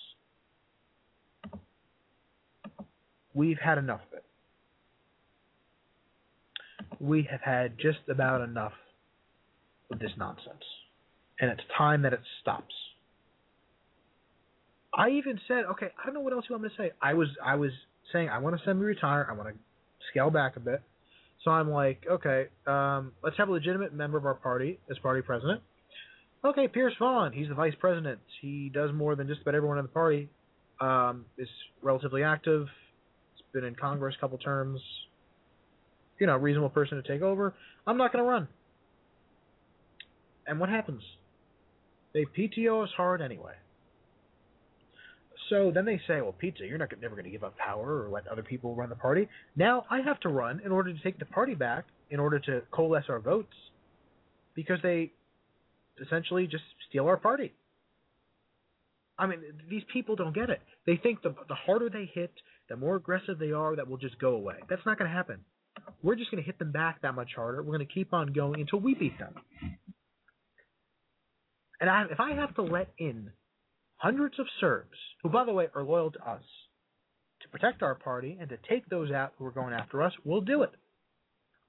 We've had enough of it. We have had just about enough of this nonsense. And it's time that it stops. I even said, okay, I don't know what else you want me to say. I was I was saying I want to semi-retire. I want to scale back a bit. So I'm like, okay, um, let's have a legitimate member of our party as party president. Okay, Pierce Vaughn, he's the vice president. He does more than just about everyone in the party. Um, is relatively active. He's been in Congress a couple terms. You know, a reasonable person to take over. I'm not going to run. And what happens? They PTO us hard anyway. So then they say, well, Pizza, you're not never going to give up power or let other people run the party. Now I have to run in order to take the party back, in order to coalesce our votes, because they essentially just steal our party. I mean, these people don't get it. They think the the harder they hit, the more aggressive they are, that will just go away. That's not going to happen. We're just going to hit them back that much harder. We're going to keep on going until we beat them. And I, if I have to let in hundreds of Serbs, who, by the way, are loyal to us, to protect our party and to take those out who are going after us, we'll do it.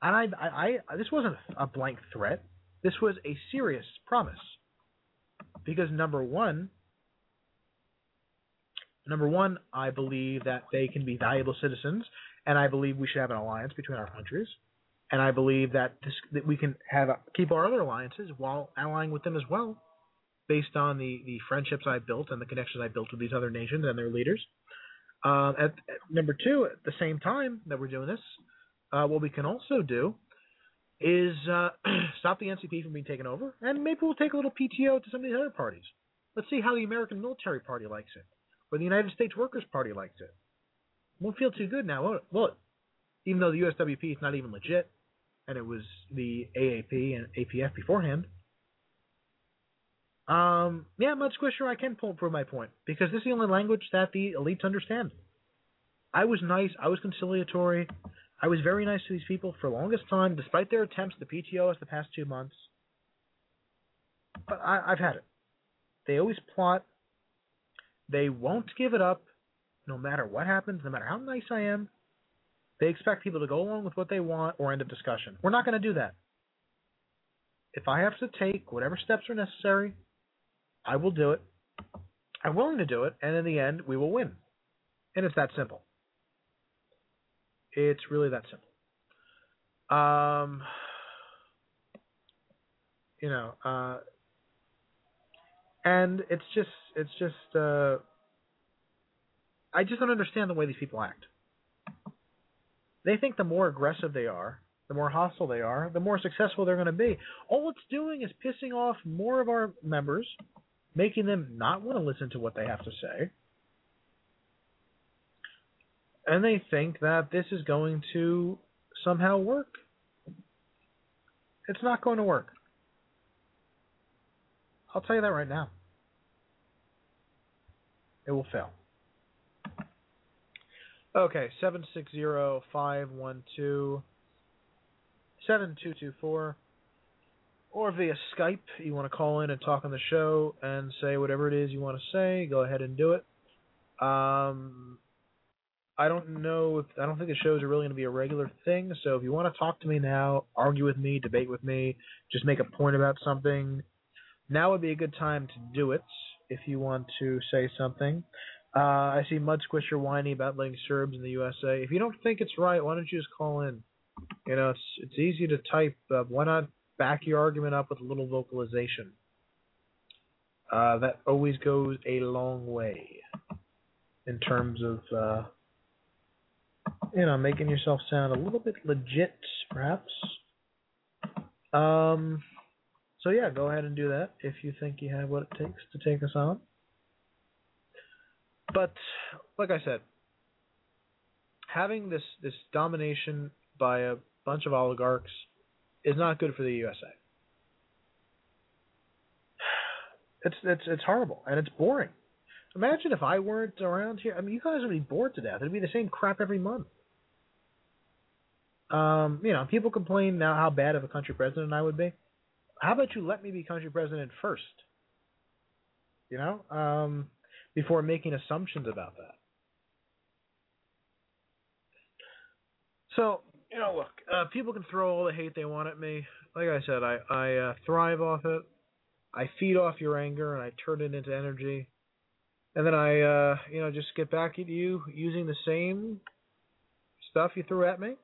And I, I, I this wasn't a blank threat. this was a serious promise. Because number one, number one, I believe that they can be valuable citizens, and I believe we should have an alliance between our countries, and I believe that this, that we can have keep our other alliances while allying with them as well, based on the the friendships I built and the connections I built with these other nations and their leaders. Uh, at, at number two, at the same time that we're doing this, uh, what we can also do is uh, stop the NCP from being taken over, and maybe we'll take a little PTO to some of these other parties. Let's see how the American Military Party likes it, or the United States Workers Party likes it. Won't feel too good now, will it? Will it? Even though the USWP is not even legit, and it was the AAP and APF beforehand. Um, yeah, Mud Squisher, I can pull prove my point because this is the only language that the elites understand. I was nice. I was conciliatory. I was very nice to these people for the longest time, despite their attempts to PTO us the past two months. But I, I've had it. They always plot. They won't give it up, no matter what happens, no matter how nice I am. They expect people to go along with what they want or end of discussion. We're not going to do that. If I have to take whatever steps are necessary, I will do it. I'm willing to do it, and in the end, we will win. And it's that simple. It's really that simple. Um, you know, uh, and it's just, it's just, uh, I just don't understand the way these people act. They think the more aggressive they are, the more hostile they are, the more successful they're going to be. All it's doing is pissing off more of our members, making them not want to listen to what they have to say and they think that this is going to somehow work. It's not going to work. I'll tell you that right now. It will fail. Okay, 760 512 7224. Or via Skype, you want to call in and talk on the show and say whatever it is you want to say, go ahead and do it. Um, I don't know if I don't think the shows are really going to be a regular thing. So if you want to talk to me now, argue with me, debate with me, just make a point about something, now would be a good time to do it. If you want to say something, uh, I see Mud Squisher whiny about letting Serbs in the USA. If you don't think it's right, why don't you just call in? You know, it's it's easy to type. Uh, why not back your argument up with a little vocalization? Uh, that always goes a long way in terms of uh, you know, making yourself sound a little bit legit, perhaps. Um, so yeah, go ahead and do that if you think you have what it takes to take us on. But like I said, having this this domination by a bunch of oligarchs is not good for the USA. It's it's it's horrible and it's boring. Imagine if I weren't around here. I mean, you guys would be bored to death. It'd be the same crap every month. Um, you know, people complain now how bad of a country president I would be. How about you let me be country president first? You know, um, before making assumptions about that. So, you know, look, uh, people can throw all the hate they want at me. Like I said, I I uh, thrive off it. I feed off your anger and I turn it into energy, and then I, uh, you know, just get back at you using the same stuff you threw at me.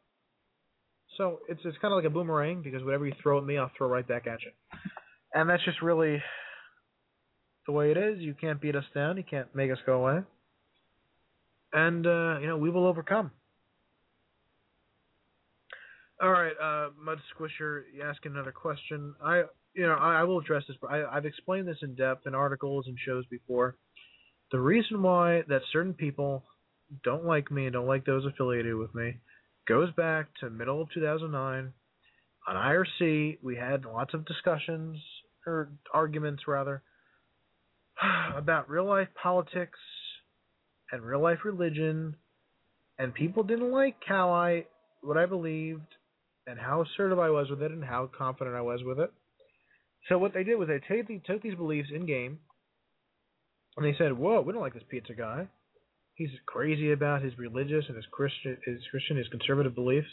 So it's it's kind of like a boomerang because whatever you throw at me, I'll throw right back at you. And that's just really the way it is. You can't beat us down. You can't make us go away. And uh, you know we will overcome. All right, uh, Mud Squisher, asking another question. I, you know, I, I will address this. But I, I've explained this in depth in articles and shows before. The reason why that certain people don't like me and don't like those affiliated with me goes back to middle of 2009. On IRC, we had lots of discussions, or arguments rather, about real life politics and real life religion, and people didn't like how I, what I believed, and how assertive I was with it, and how confident I was with it. So what they did was they took, took these beliefs in game, and they said, "Whoa, we don't like this pizza guy he's crazy about his religious and his Christian his Christian his conservative beliefs.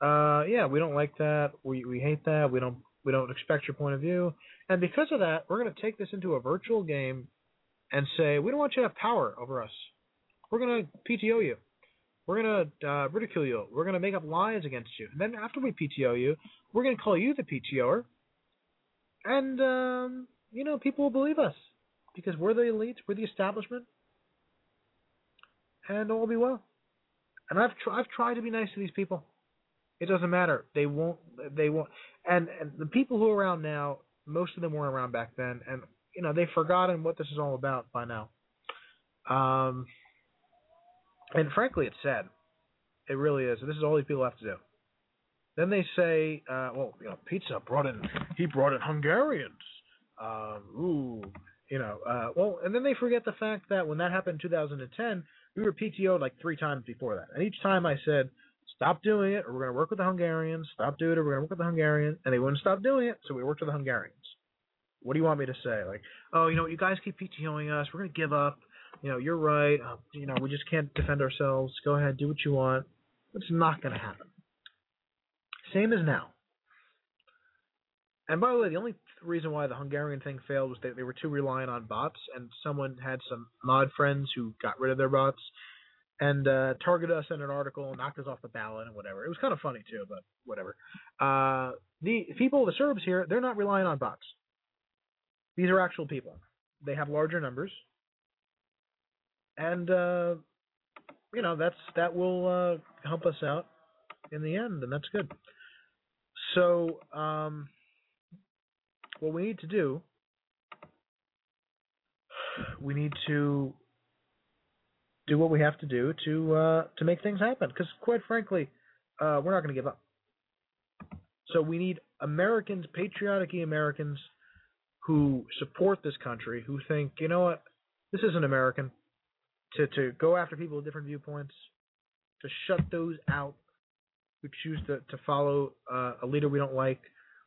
Uh, yeah, we don't like that. We we hate that. We don't We don't expect your point of view. And because of that, we're going to take this into a virtual game and say, we don't want you to have power over us. We're going to PTO you. We're to uh, ridicule you. We're to make up lies against you. And then after we PTO you, we're to call you the PTOer. And, um, you know, people will believe us because we're the elites, we're the establishment, and all will be well. And I've tr- I've tried to be nice to these people. It doesn't matter. They won't. They won't. And and the people who are around now, most of them weren't around back then, and you know they've forgotten what this is all about by now. Um, and frankly, it's sad. It really is. This is all these people have to do. Then they say, uh, well, you know, pizza brought in. He brought in Hungarians. Um, ooh, you know. Uh, well, and then they forget the fact that when that happened in 2010, we were PTO'd like three times before that, and each time I said stop doing it, or we're going to work with the Hungarians. Stop doing it, or we're going to work with the Hungarians. And they wouldn't stop doing it, so we worked with the Hungarians. What do you want me to say? Like, oh, you know, you guys keep PTOing us. We're going to give up. You know, you're right. Uh, you know, we just can't defend ourselves. Go ahead, do what you want. It's not going to happen. Same as now. And by the way, the only reason why the Hungarian thing failed was that they were too reliant on bots, and someone had some mod friends who got rid of their bots and uh, targeted us in an article, and knocked us off the ballot, and whatever. It was kind of funny too, but whatever. Uh, the people, the Serbs here, they're not relying on bots. These are actual people. They have larger numbers, and uh, you know that's that will uh, help us out in the end, and that's good. So, um, what we need to do, we need to do what we have to do to uh, to make things happen. Because quite frankly, uh, we're not going to give up. So we need Americans, patriotic Americans, who support this country, who think, you know what, this isn't American, to to go after people with different viewpoints, to shut those out who choose to to follow uh, a leader we don't like,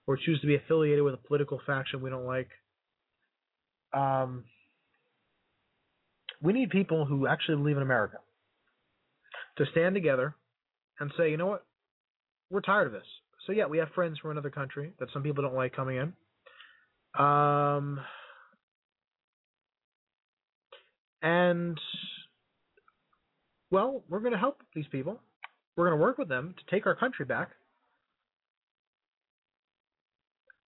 or choose to be affiliated with a political faction we don't like. Um, we need people who actually believe in America to stand together and say, you know what, we're tired of this. So yeah, we have friends from another country that some people don't like coming in. Um, and well, we're going to help these people. We're going to work with them to take our country back.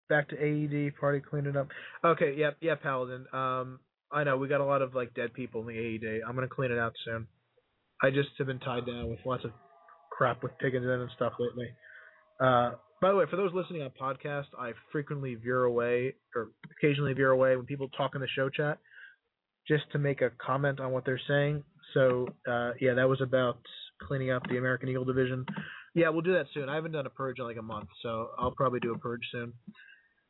Back to AED party, clean it up. Okay, yep, yeah, yeah, Paladin. Um, I know we got a lot of like dead people in the AED. I'm gonna clean it out soon. I just have been tied down with lots of crap with piggins and stuff lately. Uh, by the way, for those listening on podcast, I frequently veer away or occasionally veer away when people talk in the show chat, just to make a comment on what they're saying. So uh, yeah, that was about cleaning up the American Eagle division. Yeah, we'll do that soon. I haven't done a purge in like a month, so I'll probably do a purge soon.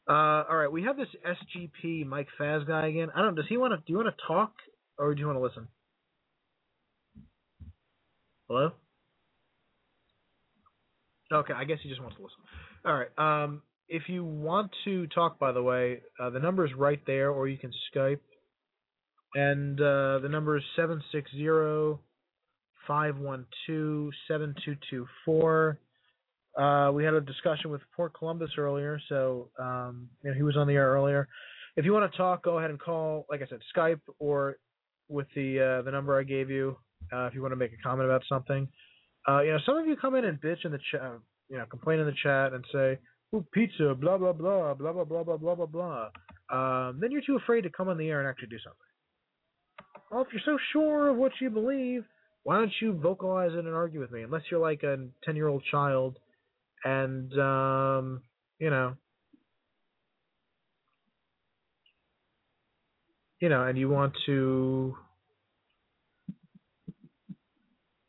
Uh, all right, we have this SGP Mike Faz guy again. I don't. Does he want to? Do you want to talk or do you want to listen? Hello. Okay, I guess he just wants to listen. All right. Um, if you want to talk, by the way, uh, the number is right there, or you can Skype. And uh, the number is seven six zero five one two seven two two four. Uh, we had a discussion with Port Columbus earlier, so um, you know, he was on the air earlier. If you want to talk, go ahead and call, like I said, Skype or with the uh, the number I gave you. Uh, if you want to make a comment about something, uh, you know, some of you come in and bitch in the chat, you know, complain in the chat and say, "Ooh, pizza, blah blah blah, blah blah blah blah blah blah blah." Um, then you're too afraid to come on the air and actually do something. Well, if you're so sure of what you believe, why don't you vocalize it and argue with me? Unless you're like a ten year old child and um, you know, you know, and you want to,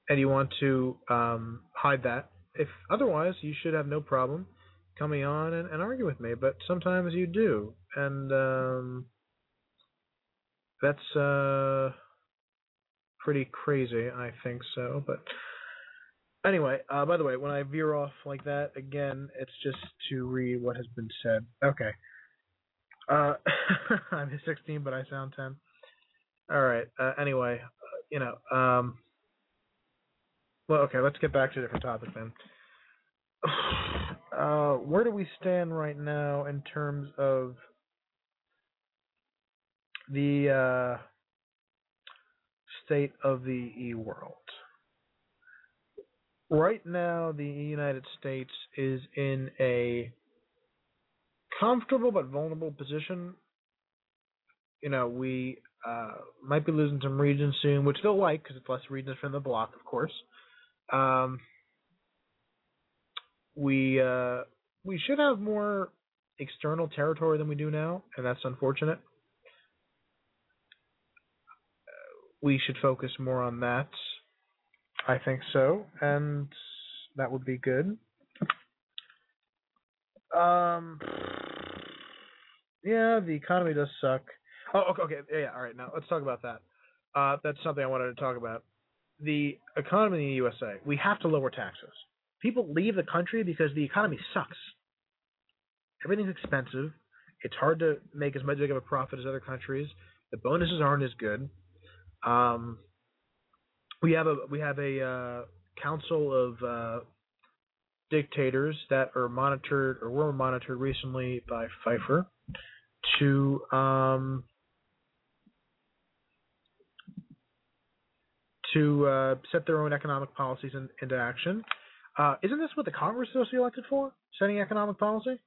and you want to um, hide that. If otherwise, you should have no problem coming on and, and argue with me. But sometimes you do, and um, that's uh, pretty crazy. I think so, but. Anyway, uh, by the way, when I veer off like that, again, it's just to read what has been said. Okay. Uh, I'm 16, but I sound 10. All right. Uh, anyway, uh, you know, um, well, okay, let's get back to a different topic then. uh, where do we stand right now in terms of the uh, state of the e world? Right now, the United States is in a comfortable but vulnerable position. You know, we uh, might be losing some regions soon, which they'll like because it's less regions from the block, of course. Um, we uh, we should have more external territory than we do now, and that's unfortunate. We should focus more on that. I think so, and that would be good. Um, yeah, the economy does suck. Oh, okay, okay, yeah, all right. Now let's talk about that. Uh, that's something I wanted to talk about. The economy in the USA. We have to lower taxes. People leave the country because the economy sucks. Everything's expensive. It's hard to make as much of a profit as other countries. The bonuses aren't as good. Um, we have a we have a uh, council of uh, dictators that are monitored or were monitored recently by Pfeiffer to um, to uh, set their own economic policies in, into action. Uh, isn't this what the Congress is elected for? Setting economic policy?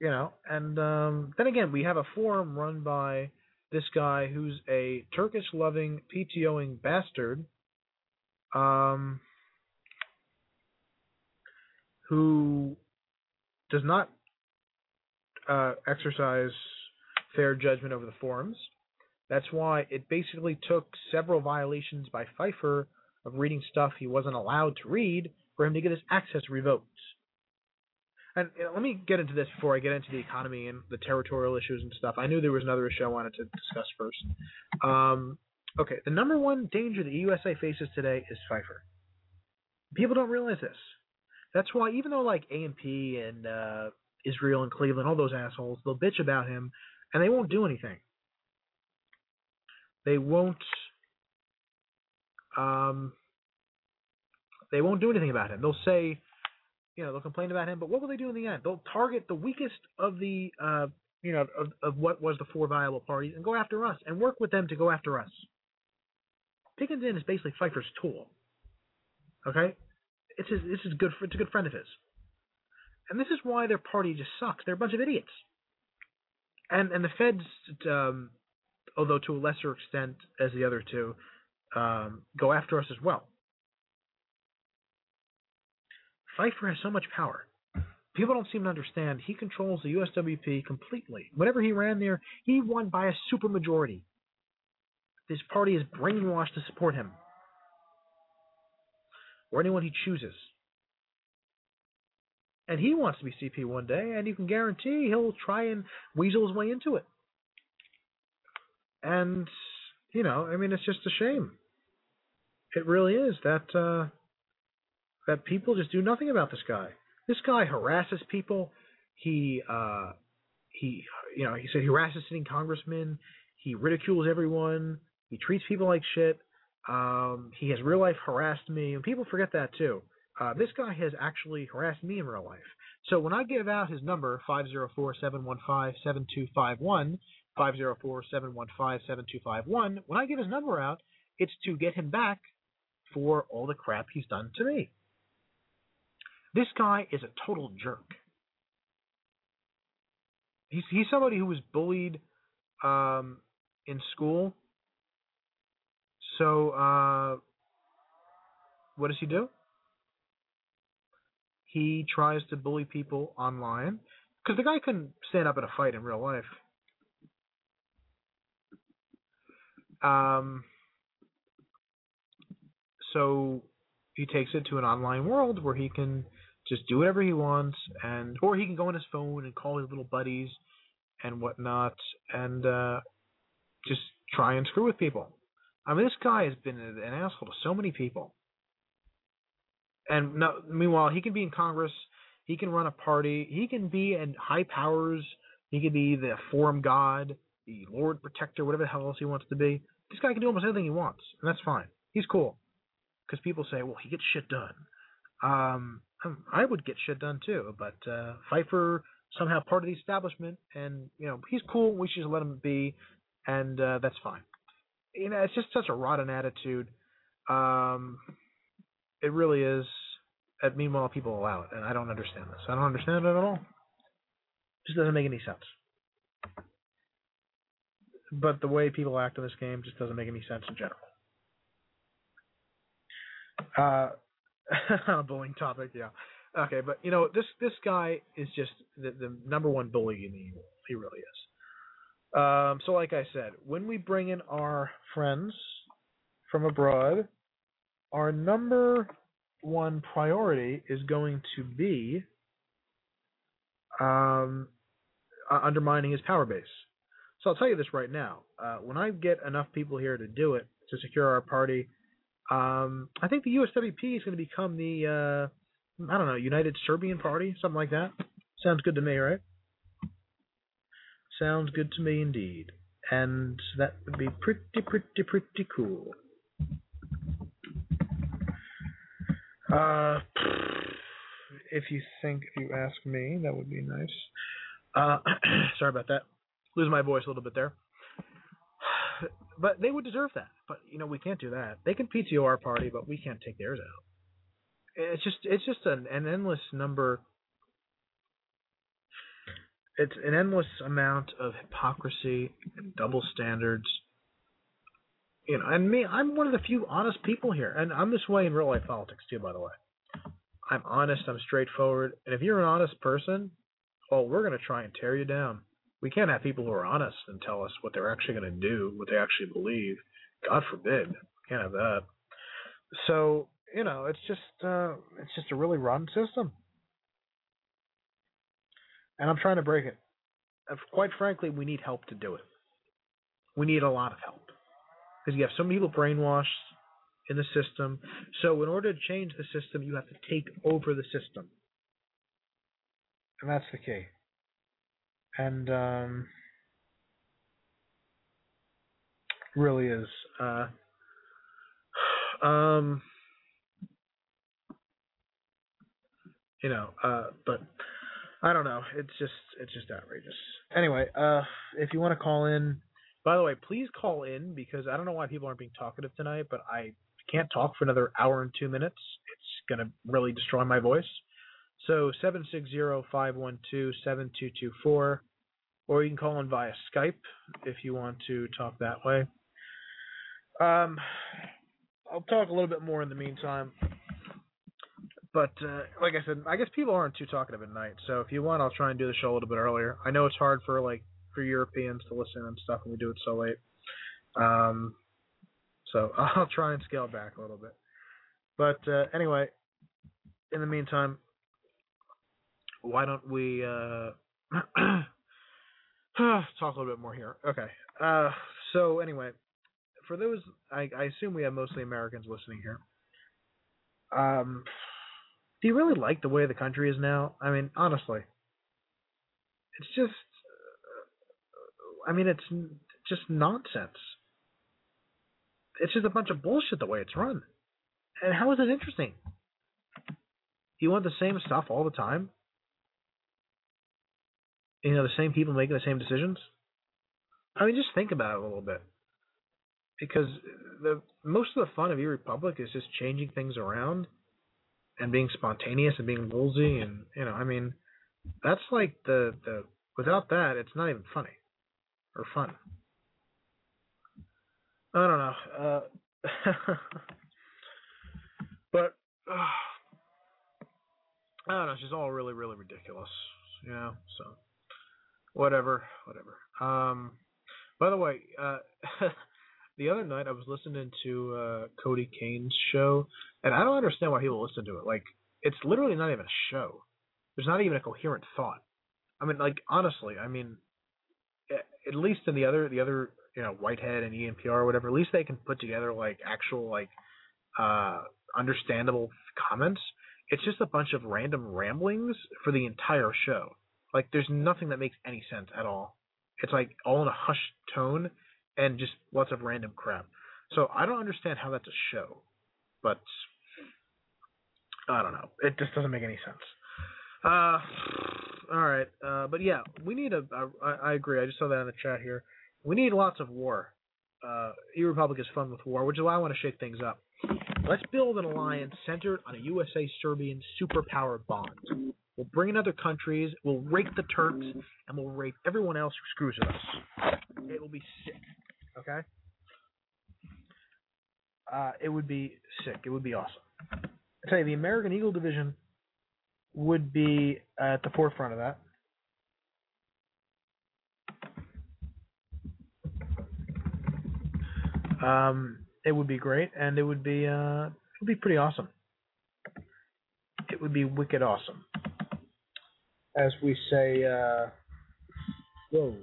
You know, and um, then again, we have a forum run by this guy who's a Turkish loving, PTOing bastard. Um, who does not uh, exercise fair judgment over the forums. That's why it basically took several violations by Pfeiffer of reading stuff he wasn't allowed to read for him to get his access revoked. And you know, let me get into this before I get into the economy and the territorial issues and stuff. I knew there was another issue I wanted to discuss first. Um, okay, the number one danger the USA faces today is Pfeiffer. People don't realize this. That's why even though like AMP and P uh, Israel and Cleveland, all those assholes, they'll bitch about him and they won't do anything. They won't. Um, they won't do anything about him. They'll say, you know, they'll complain about him, but what will they do in the end? They'll target the weakest of the, uh, you know, of, of what was the four viable parties and go after us and work with them to go after us. Piggins in is basically Pfeiffer's tool. Okay, it's his, this is good. It's a good friend of his, and this is why their party just sucks. They're a bunch of idiots. And and the feds, um, although to a lesser extent as the other two, um, go after us as well. Pfeiffer has so much power. People don't seem to understand. He controls the USWP completely. Whenever he ran there, he won by a supermajority. His party is brainwashed to support him, or anyone he chooses. And he wants to be CP one day, and you can guarantee he'll try and weasel his way into it. And, you know, I mean, it's just a shame. It really is that uh, that people just do nothing about this guy. This guy harasses people. He uh, he you know he said he harasses sitting congressmen. He ridicules everyone. He treats people like shit. Um, he has real life harassed me, and people forget that too. Uh, this guy has actually harassed me in real life. So when I give out his number, 504-715-7251, 504-715-7251, when I give his number out, it's to get him back for all the crap he's done to me. This guy is a total jerk. He's he's somebody who was bullied um, in school. So uh, what does he do? He tries to bully people online because the guy couldn't stand up in a fight in real life. Um, so he takes it to an online world where he can just do whatever he wants, and or he can go on his phone and call his little buddies and whatnot, and uh, just try and screw with people. I mean, this guy has been an asshole to so many people. And no, meanwhile, he can be in Congress, he can run a party, he can be in high powers, he can be the forum god, the Lord Protector, whatever the hell else he wants to be. This guy can do almost anything he wants, and that's fine. He's cool. Because people say, well, he gets shit done. Um, I would get shit done too. But uh, Pfeiffer somehow part of the establishment, and you know he's cool. We should just let him be, and uh, that's fine. You know, it's just such a rotten attitude. Um, it really is. And meanwhile, people allow it, and I don't understand this. I don't understand it at all. It just doesn't make any sense. But the way people act in this game just doesn't make any sense in general. Uh, bullying topic, yeah. Okay, but you know this this guy is just the, the number one bully in the world. He really is. Um, so, like I said, when we bring in our friends from abroad, our number one priority is going to be um, uh, undermining his power base. So I'll tell you this right now. Uh, when I get enough people here to do it to secure our party, um, I think the USWP is going to become the uh, I don't know United Serbian Party, something like that. Sounds good to me, right? Sounds good to me indeed, and that would be pretty, pretty, pretty cool. Uh, if you think, if you ask me, that would be nice. Uh, sorry about that. Lose my voice a little bit there. But they would deserve that. But you know, we can't do that. They can PTO our party, but we can't take theirs out. It's just, it's just an, an endless number. It's an endless amount of hypocrisy and double standards. You know, and me, I'm one of the few honest people here, and I'm this way in real life politics too, by the way. I'm honest, I'm straightforward, and if you're an honest person, well, we're going to try and tear you down. We can't have people who are honest and tell us what they're actually going to do, what they actually believe. God forbid. Can't have that. So, you know, it's just uh it's just a really rotten system. And I'm trying to break it. Quite frankly, we need help to do it. We need a lot of help. Because you have so many people brainwashed in the system. So in order to change the system, you have to take over the system. And that's the key. And um, really is. Uh, um, you know, uh, but I don't know. It's just it's just outrageous. Anyway, uh, if you want to call in, by the way, please call in because I don't know why people aren't being talkative tonight, but I can't talk for another hour and two minutes. It's gonna really destroy my voice. So 760-512-7224 or you can call in via Skype if you want to talk that way. Um, I'll talk a little bit more in the meantime. But uh, like I said, I guess people aren't too talkative at night. So if you want, I'll try and do the show a little bit earlier. I know it's hard for like for Europeans to listen and stuff when we do it so late. Um, so I'll try and scale back a little bit. But uh, anyway, in the meantime, why don't we uh, talk a little bit more here? Okay. Uh, so anyway, for those, I, I assume we have mostly Americans listening here. Um, do you really like the way the country is now? I mean, honestly, it's just, I mean, it's just nonsense. It's just a bunch of bullshit the way it's run. And how is it interesting? You want the same stuff all the time? You know, the same people making the same decisions? I mean, just think about it a little bit. Because the most of the fun of eRepublik is just changing things around and being spontaneous and being ballsy and you know, I mean, that's like the the without that, it's not even funny or fun. I don't know. Uh, but uh, I don't know. Just all really, really ridiculous, you know. So whatever, whatever. Um, by the way, uh, the other night I was listening to uh, Cody Kane's show, and I don't understand why people listen to it. Like, it's literally not even a show. There's not even a coherent thought. I mean, like honestly, I mean, at least in the other the other you know Whitehead and ENPR or whatever, at least they can put together like actual like uh understandable comments. It's just a bunch of random ramblings for the entire show. Like there's nothing that makes any sense at all. It's like all in a hushed tone and just lots of random crap. So I don't understand how that's a show. But I don't know. It just doesn't make any sense. Uh, all right. Uh, but yeah, we need a. I, I agree. I just saw that in the chat here. We need lots of war. Uh, E Republic is fun with war, which is why I want to shake things up. Let's build an alliance centered on a USA Serbian superpower bond. We'll bring in other countries, we'll rape the Turks, and we'll rape everyone else who screws with us. It will be sick. Okay? Uh, it would be sick. It would be awesome. I tell you, the American Eagle Division would be at the forefront of that. Um, it would be great, and it would be uh, it would be pretty awesome. It would be wicked awesome, as we say. Uh, whoa.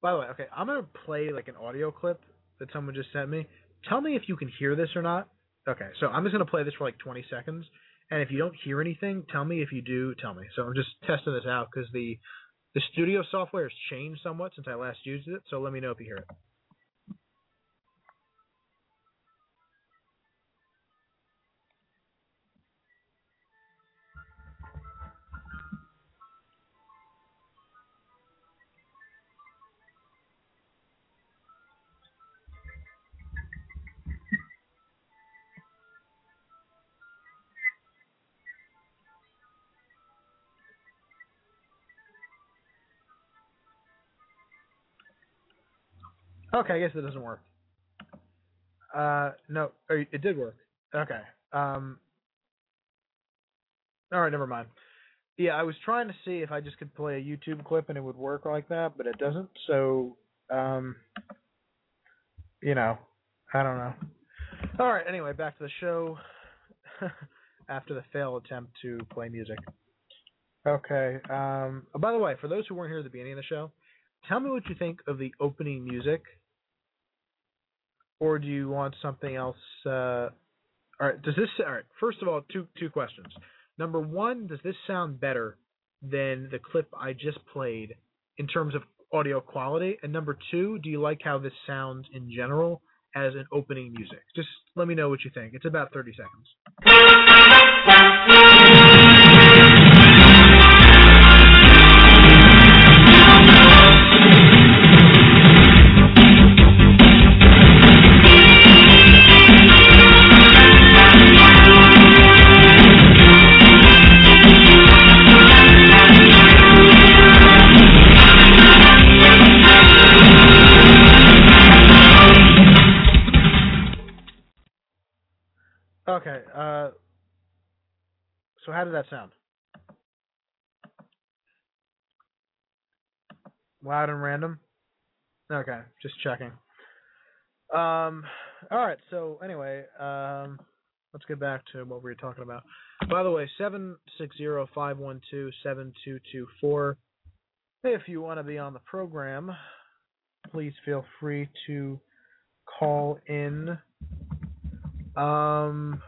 By the way, okay, I'm gonna play like an audio clip that someone just sent me. Tell me if you can hear this or not. Okay, so I'm just gonna play this for like 20 seconds, and if you don't hear anything, tell me. If you do, tell me. So I'm just testing this out because the the studio software has changed somewhat since I last used it. So let me know if you hear it. Okay, I guess it doesn't work. Uh, no, it did work. Okay. Um. All right, never mind. Yeah, I was trying to see if I just could play a YouTube clip and it would work like that, but it doesn't. So, um, you know, I don't know. All right. Anyway, back to the show. After the failed attempt to play music. Okay. Um. oh, by the way, for those who weren't here at the beginning of the show, tell me what you think of the opening music or do you want something else uh, all right does this all right first of all two two questions. Number one does this sound better than the clip i just played in terms of audio quality? And number two do you like how this sounds in general as an opening music? Just let me know what you think. It's about 30 seconds okay uh so how did that sound? Loud and random? Okay just checking. Um all right so anyway um let's get back to what we were talking about. By the way seven six zero five one two seven two two four. If you want to be on the program please feel free to call in. Um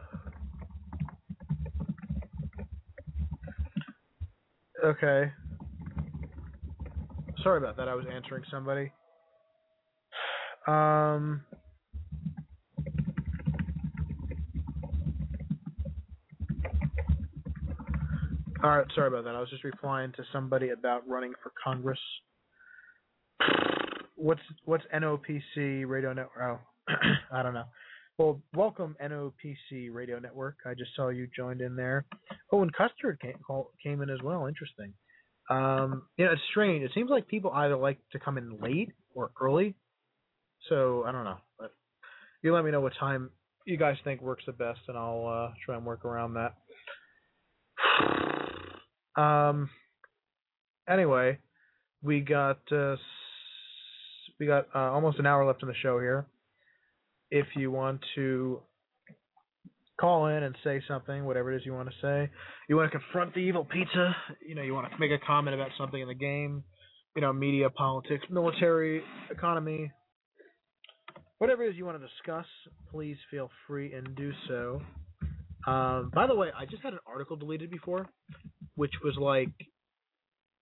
okay. Sorry about that i was answering somebody. Um all right sorry about that i was just replying to somebody about running for congress. What's what's nopc radio network oh i don't know well, welcome NOPC Radio Network. I just saw you joined in there. Oh, and Custard came, came in as well. Interesting. Um, you know, it's strange. It seems like people either like to come in late or early. So I don't know. But you let me know what time you guys think works the best, and I'll uh, try and work around that. Um. Anyway, we got uh, we got uh, almost an hour left in the show here if you want to call in and say something, whatever it is you want to say. You want to confront the evil pizza, you know, you want to make a comment about something in the game, you know, media, politics, military, economy, whatever it is you want to discuss, please feel free and do so. Um, by the way, I just had an article deleted before, which was like,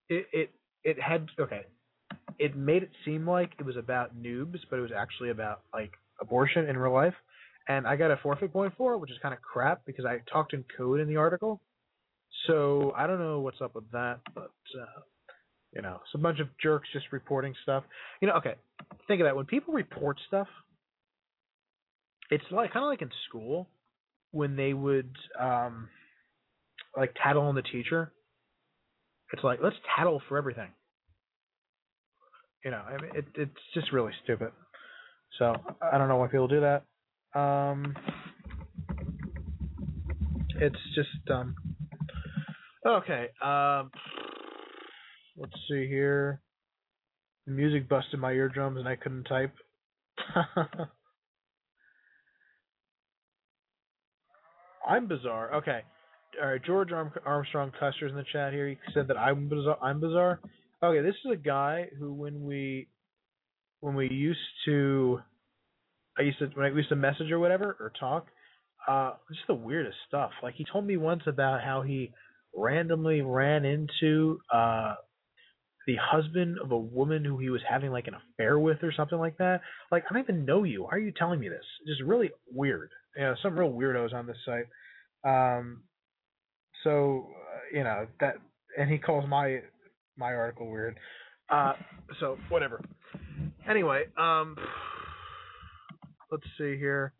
it it it had okay, it made it seem like it was about noobs, but it was actually about like abortion in real life. and I got a forfeit point for it, which is kind of crap because I talked in code in the article. So I don't know what's up with that, but uh, you know, it's a bunch of jerks just reporting stuff. You know, okay, think of that. When people report stuff, it's like kind of like in school when they would um like tattle on the teacher. It's like let's tattle for everything. You know, I mean, it it's just really stupid. So I don't know why people do that. Um, it's just um. Okay. Um. Let's see here. The music busted my eardrums and I couldn't type. I'm bizarre. Okay. All right. George Arm- Armstrong Custer's in the chat here. He said that I'm bizarre. I'm bizarre. Okay. This is a guy who, when we, when we used to, I used to when I used to message or whatever or talk, uh, just the weirdest stuff. Like he told me once about how he randomly ran into uh the husband of a woman who he was having like an affair with or something like that. Like I don't even know you. Why are you telling me this? It's just really weird. Yeah, some real weirdos on this site. Um, so uh, you know that, and he calls my my article weird. Uh, so whatever. Anyway, um, let's see here.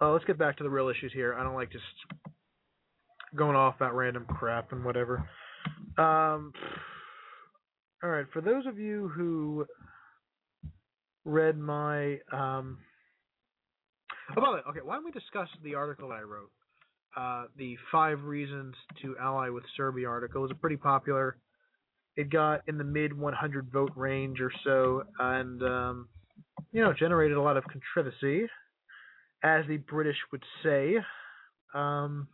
Uh, let's get back to the real issues here. I don't like just going off about random crap and whatever. Um, all right, for those of you who read my um, oh, by the way, okay, why don't we discuss the article that I wrote? Uh, the five reasons to ally with Serbia article is a pretty popular. It got in the mid 100 vote range or so, and um, you know, generated a lot of controversy, as the British would say. Um,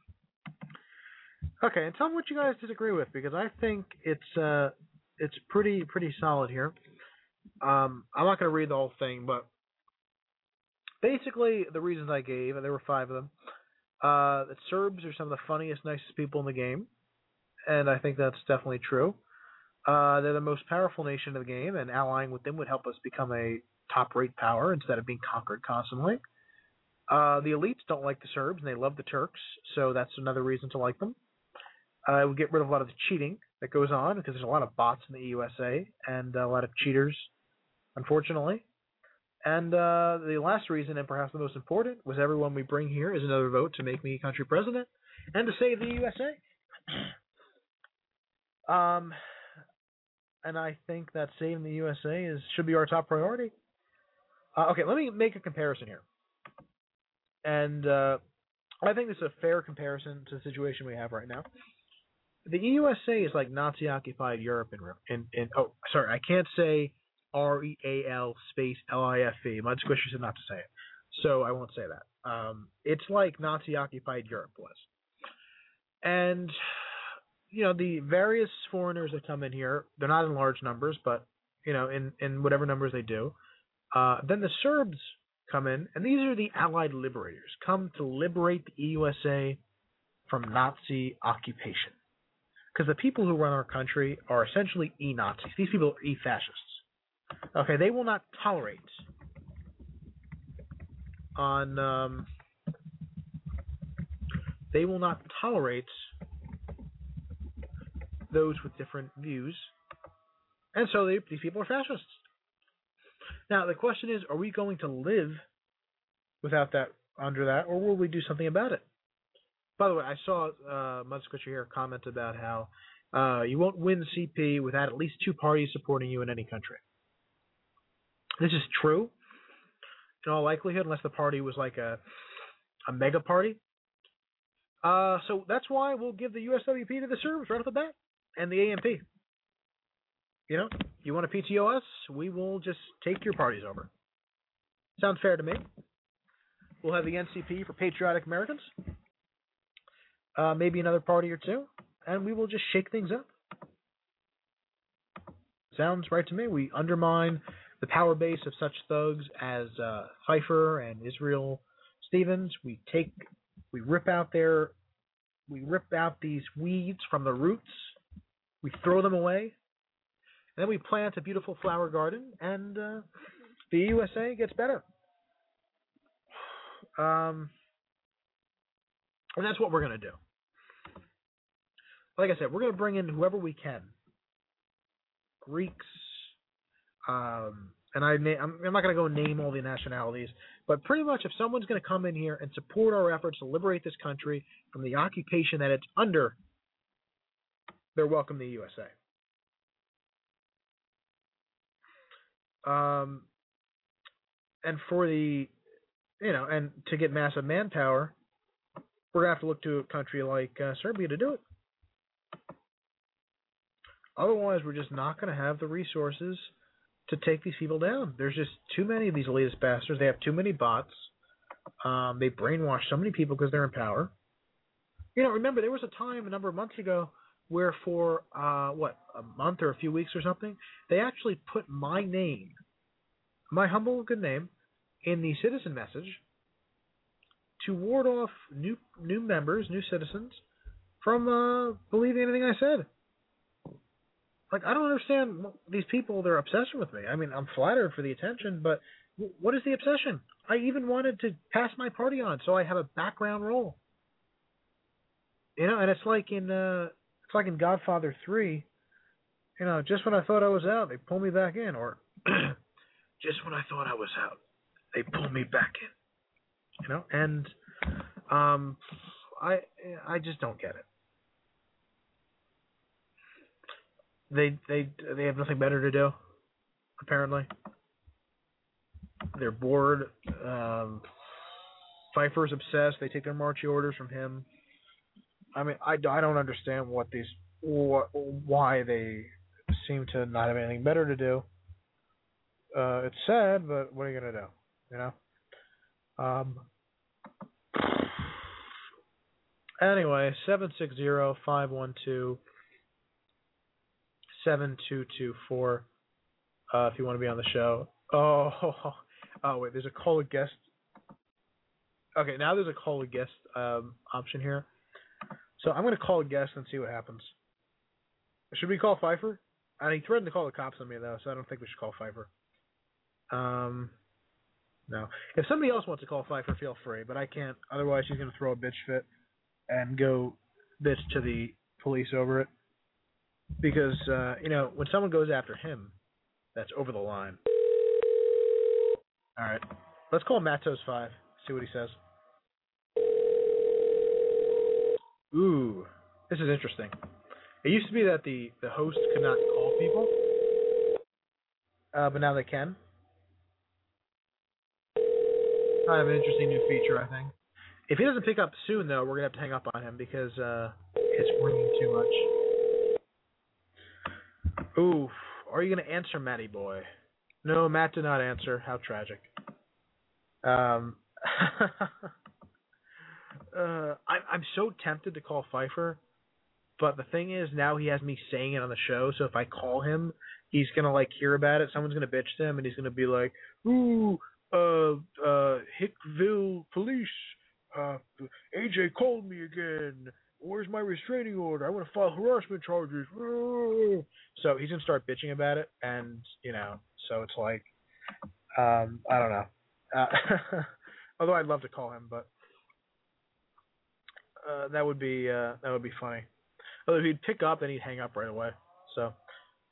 okay, and tell me what you guys disagree with because I think it's uh, it's pretty pretty solid here. Um, I'm not going to read the whole thing, but basically the reasons I gave, and there were five of them, uh, that Serbs are some of the funniest, nicest people in the game, and I think that's definitely true. Uh, they're the most powerful nation of the game, and allying with them would help us become a top-rate power instead of being conquered constantly. Uh, the elites don't like the Serbs, and they love the Turks, so that's another reason to like them. Uh, we get rid of a lot of the cheating that goes on because there's a lot of bots in the USA and a lot of cheaters, unfortunately. And uh, the last reason, and perhaps the most important, was everyone we bring here is another vote to make me country president and to save the USA. um, and I think that saving the USA is should be our top priority. Uh, okay, let me make a comparison here, and uh, I think this is a fair comparison to the situation we have right now. The USA is like Nazi-occupied Europe in, in, in oh sorry I can't say R E A L space L I F E. Mud Squisher said not to say it, so I won't say that. Um, it's like Nazi-occupied Europe was, and you know the various foreigners that come in here, they're not in large numbers, but you know in in whatever numbers they do. Uh, then the Serbs come in, and these are the Allied liberators, come to liberate the USA from Nazi occupation. Because the people who run our country are essentially e-Nazis. These people are e-fascists. Okay, they will not tolerate on um, they will not tolerate those with different views, and so they, these people are fascists. Now the question is, are we going to live without that under that, or will we do something about it? By the way, I saw uh, Mudsquisher here comment about how uh, you won't win CP without at least two parties supporting you in any country. This is true in all likelihood, unless the party was like a a mega party. Uh, so that's why we'll give the USWP to the Serbs right off the bat and the AMP. You know, you want to PTO us, we will just take your parties over. Sounds fair to me. We'll have the NCP for patriotic Americans, uh, maybe another party or two, and we will just shake things up. Sounds right to me. We undermine the power base of such thugs as uh, Pfeiffer and Israel Stevens. We take, we rip out their, we rip out these weeds from the roots. We throw them away, and then we plant a beautiful flower garden, and uh, the USA gets better. Um, and that's what we're gonna do. Like I said, we're gonna bring in whoever we can. Greeks, um, and I na- I'm, I'm not gonna go name all the nationalities, but pretty much if someone's gonna come in here and support our efforts to liberate this country from the occupation that it's under, they're welcome to the USA. Um, and for the, you know, and to get massive manpower, we're gonna have to look to a country like uh, Serbia to do it. Otherwise, we're just not gonna have the resources to take these people down. There's just too many of these elitist bastards. They have too many bots. Um, they brainwash so many people because they're in power. You know, remember there was a time a number of months ago where for uh, what a month or a few weeks or something, they actually put my name, my humble good name, in the citizen message to ward off new new members, new citizens, from uh, believing anything I said. Like I don't understand these people. Their obsession with me. I mean, I'm flattered for the attention, but what is the obsession? I even wanted to pass my party on, so I have a background role. You know, and it's like in uh, like in Godfather Three. You know, just when I thought I was out, they pull me back in, or just when I thought I was out, they pull me back in. You know, and um, I I just don't get it. They they they have nothing better to do, apparently. They're bored. Um, Pfeiffer's obsessed. They take their marching orders from him. I mean, I, I don't understand what these what, why they seem to not have anything better to do. Uh, it's sad, but what are you gonna do? You know. Um. Anyway, seven six zero five one two seven two two four. Uh, if you want to be on the show. Oh, oh wait, there's a call a guest. Okay, now there's a call a guest um, option here. So I'm going to call a guest and see what happens. Should we call Pfeiffer? And he threatened to call the cops on me though, so I don't think we should call Pfeiffer. Um, no. If somebody else wants to call Pfeiffer, feel free, but I can't. Otherwise, he's going to throw a bitch fit and go bitch to the police over it. Because uh, you know, when someone goes after him, that's over the line. All right, let's call Matos Five. See what he says. Ooh, this is interesting. It used to be that the, the host could not call people, uh, but now they can. Kind of an interesting new feature, I think. If he doesn't pick up soon, though, we're gonna have to hang up on him because uh, it's ringing too much. Ooh, are you gonna answer, Matty boy? No, Matt did not answer. How tragic. Um. uh, I, I'm so tempted to call Pfeiffer, but the thing is, now he has me saying it on the show. So if I call him, he's gonna like hear about it. Someone's gonna bitch to him, and he's gonna be like, "Ooh, uh, uh, Hickville police, uh, AJ called me again. Where's my restraining order? I want to file harassment charges." So he's gonna start bitching about it, and you know, so it's like, um, I don't know. Uh, although I'd love to call him, but uh, that would be uh, that would be funny. Although if he'd pick up, then he'd hang up right away. So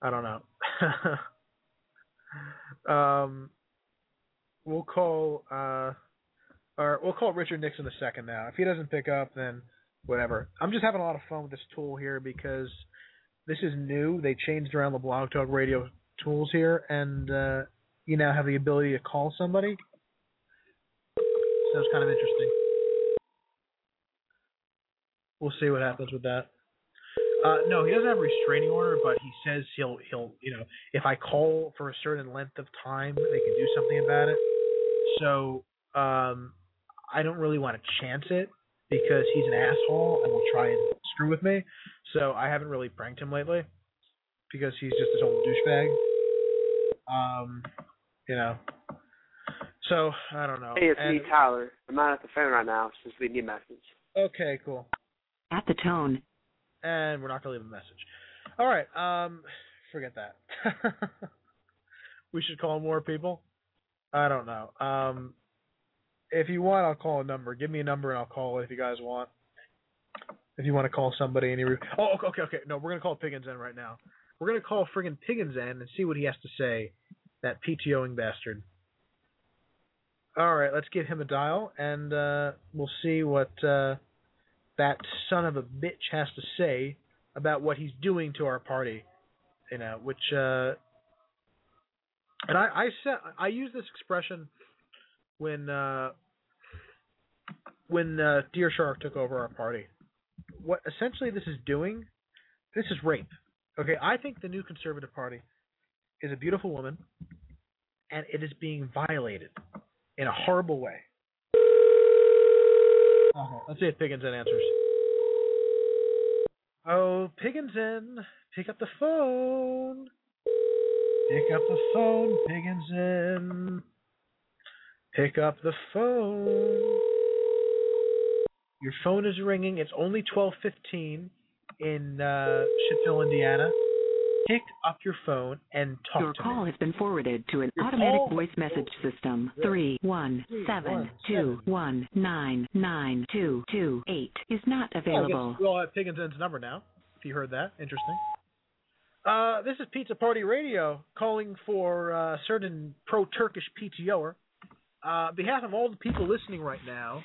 I don't know. um, we'll call uh, or we'll call Richard Nixon the second now. If he doesn't pick up, then whatever. I'm just having a lot of fun with this tool here because this is new. They changed around the Blog Talk Radio tools here, and uh, you now have the ability to call somebody. Sounds kind of interesting. We'll see what happens with that. Uh, no, he doesn't have a restraining order, but he says he'll he'll you know if I call for a certain length of time, they can do something about it. So um, I don't really want to chance it because he's an asshole and will try and screw with me. So I haven't really pranked him lately because he's just this old douchebag. Um, you know. So I don't know.
Hey, it's
And-
me, Tyler. I'm not at the phone right now. It's just leaving you a message.
Okay, cool.
At the tone,
and we're not gonna leave a message. All right, um, forget that. we should call more people. I don't know. Um, if you want, I'll call a number. Give me a number and I'll call it if you guys want. If you want to call somebody any. you, oh, okay, okay. No, we're gonna call Piggins in right now. We're gonna call friggin' Piggins in and see what he has to say. That PTOing bastard. All right, let's give him a dial and uh, we'll see what uh, that son of a bitch has to say about what he's doing to our party. You know, which uh, and I I said I use this expression when uh, when uh, Deer Shark took over our party. What essentially this is doing, this is rape. Okay, I think the new Conservative Party is a beautiful woman, and it is being violated in a horrible way. Uh-huh. Let's see if Pigginson answers. Oh, Pigginson, pick up the phone. Pick up the phone, Pigginson. Pick up the phone. Your phone is ringing. It's only 12:15 in uh, Shittville, Indiana. Pick up your phone and talk
Your
to
call
me.
has been forwarded to an
Your
automatic voice message system. Three one seven two one nine nine two two eight is not
Oh,
available.
we all have Pigginson's number now. If you heard that, interesting. Uh, this is Pizza Party Radio calling for uh, certain pro-Turkish PTOer. Uh, on behalf of all the people listening right now,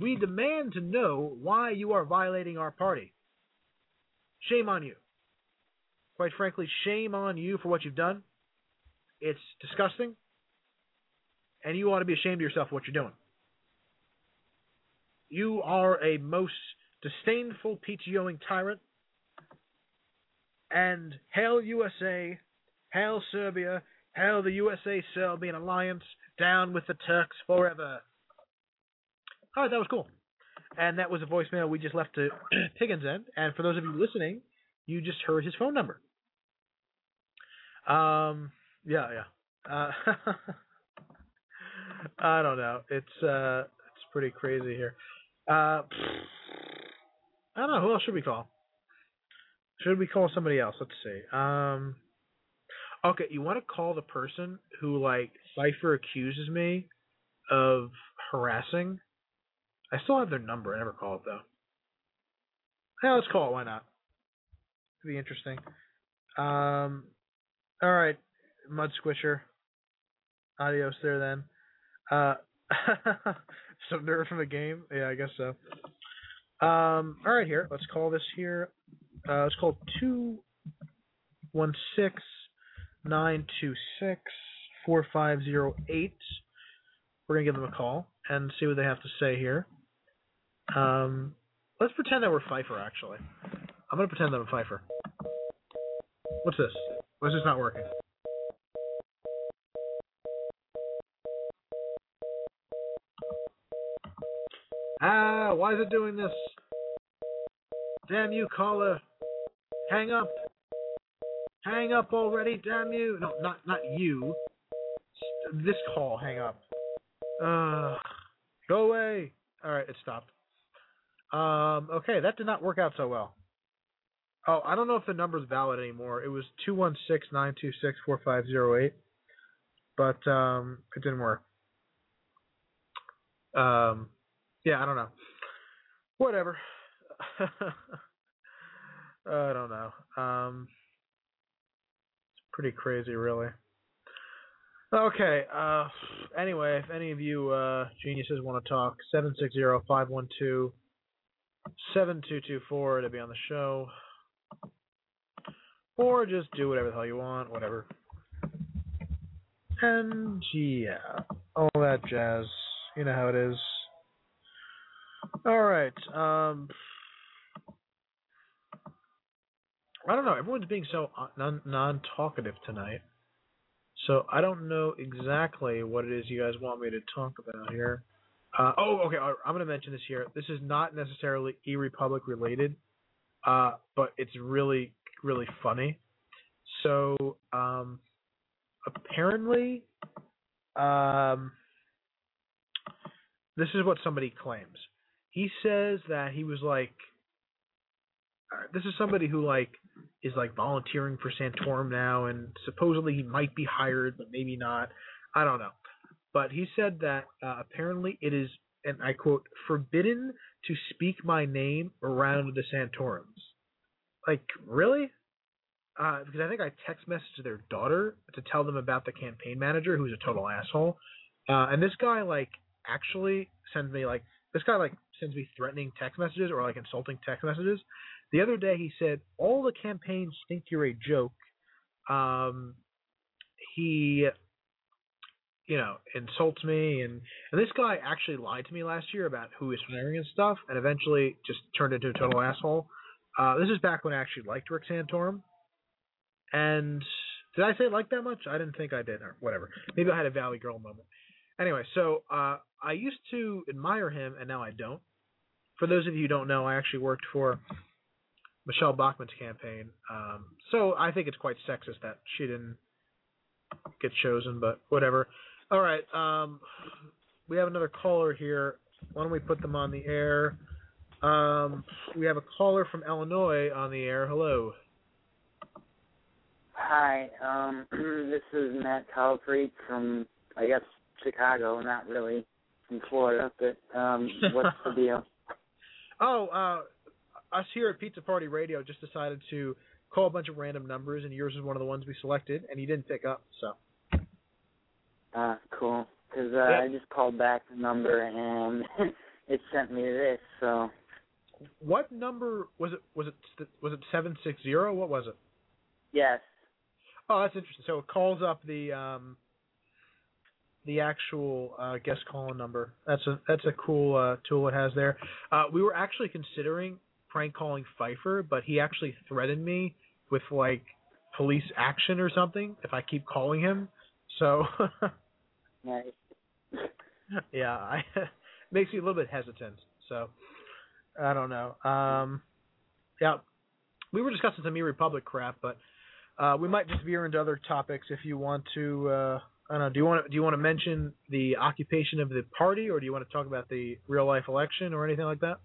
we demand to know why you are violating our party. Shame on you. Quite frankly, shame on you for what you've done. It's disgusting, and you ought to be ashamed of yourself for what you're doing. You are a most disdainful PTOing tyrant. And hail USA, hail Serbia, hail the USA Serbian alliance, down with the Turks forever. All right, that was cool. And that was a voicemail we just left to Piggins in. And for those of you listening, you just heard his phone number. Um, yeah, yeah. Uh, I don't know. It's uh, it's pretty crazy here. Uh, I don't know. Who else should we call? Should we call somebody else? Let's see. Um, okay, you want to call the person who like Cipher accuses me of harassing? I still have their number. I never call it though. Yeah, let's call it. Why not? Could be interesting. Um, all right, Mud Squisher. Adios there then. Uh, some nerve from the game. Yeah, I guess so. Um, all right, here. Let's call this here. Uh, it's called two one six nine two six four five zero eight. We're gonna give them a call and see what they have to say here. Um, let's pretend that we're Pfeiffer. Actually, I'm gonna pretend that I'm a Pfeiffer. What's this? Why is this not working? Ah, why is it doing this? Damn you, caller. Hang up. Hang up already, damn you. No, not not you. This call, hang up. Uh, go away. Alright, it stopped. Um, okay, that did not work out so well. Oh, I don't know if the number's valid anymore. It was two one six nine two six four five zero eight, but um, it didn't work. Um, yeah, I don't know. Whatever. I don't know. Um, it's pretty crazy, really. Okay. Uh, anyway, if any of you uh, geniuses want to talk, seven six zero five one two seven two two four to be on the show, or just do whatever the hell you want, whatever. And yeah, all that jazz. You know how it is. All right. Um, I don't know. Everyone's being so uh, non non-talkative tonight, so I don't know exactly what it is you guys want me to talk about here. Uh, oh, okay. I'm going to mention this here. This is not necessarily E Republic related, uh, but it's really really funny. So um, apparently, um, this is what somebody claims. He says that he was like, uh, this is somebody who like is like volunteering for Santorum now, and supposedly he might be hired, but maybe not. I don't know. but he said that uh, apparently it is, and I quote, forbidden to speak my name around the Santorums. Like, really? Uh, because I think I text messaged their daughter to tell them about the campaign manager, who's a total asshole. Uh, and this guy, like, actually sends me, like, this guy, like, sends me threatening text messages or, like, insulting text messages. The other day he said, all the campaigns think you're a joke. Um, he you know, insults me and and this guy actually lied to me last year about who he's swearing and stuff and eventually just turned into a total asshole. Uh this is back when I actually liked Rick Santorum. And did I say like that much? I didn't think I did or whatever. Maybe I had a Valley Girl moment. Anyway, so uh I used to admire him and now I don't. For those of you who don't know, I actually worked for Michelle Bachmann's campaign. Um so I think it's quite sexist that she didn't get chosen, but whatever. All right. Um, we have another caller here. Why don't we put them on the air? Um, we have a caller from Illinois on the air. Hello.
Hi, um, this is Matt Calfrey from, I guess, Chicago. Not really from Florida, but um, what's the deal?
Oh, uh, us here at Pizza Party Radio just decided to call a bunch of random numbers, and yours is one of the ones we selected, and you didn't pick up. So.
Ah, cool. Because uh,
Yeah.
I just called back the number and it sent me this. So
What number was it? Was it was it seven six zero? What was it?
yes,
Oh, that's interesting. So it calls up the um the actual uh guest calling number. That's a that's a cool uh tool it has there. Uh we were actually considering prank calling Pfeiffer, but he actually threatened me with like police action or something if I keep calling him. So
nice.
yeah, I makes me a little bit hesitant. So I don't know. Um yeah. We were discussing some E Republic crap, but uh, we might just veer into other topics if you want to. Uh, I don't know. Do you want to do you want to mention the occupation of the party, or do you want to talk about the real life election or anything like that?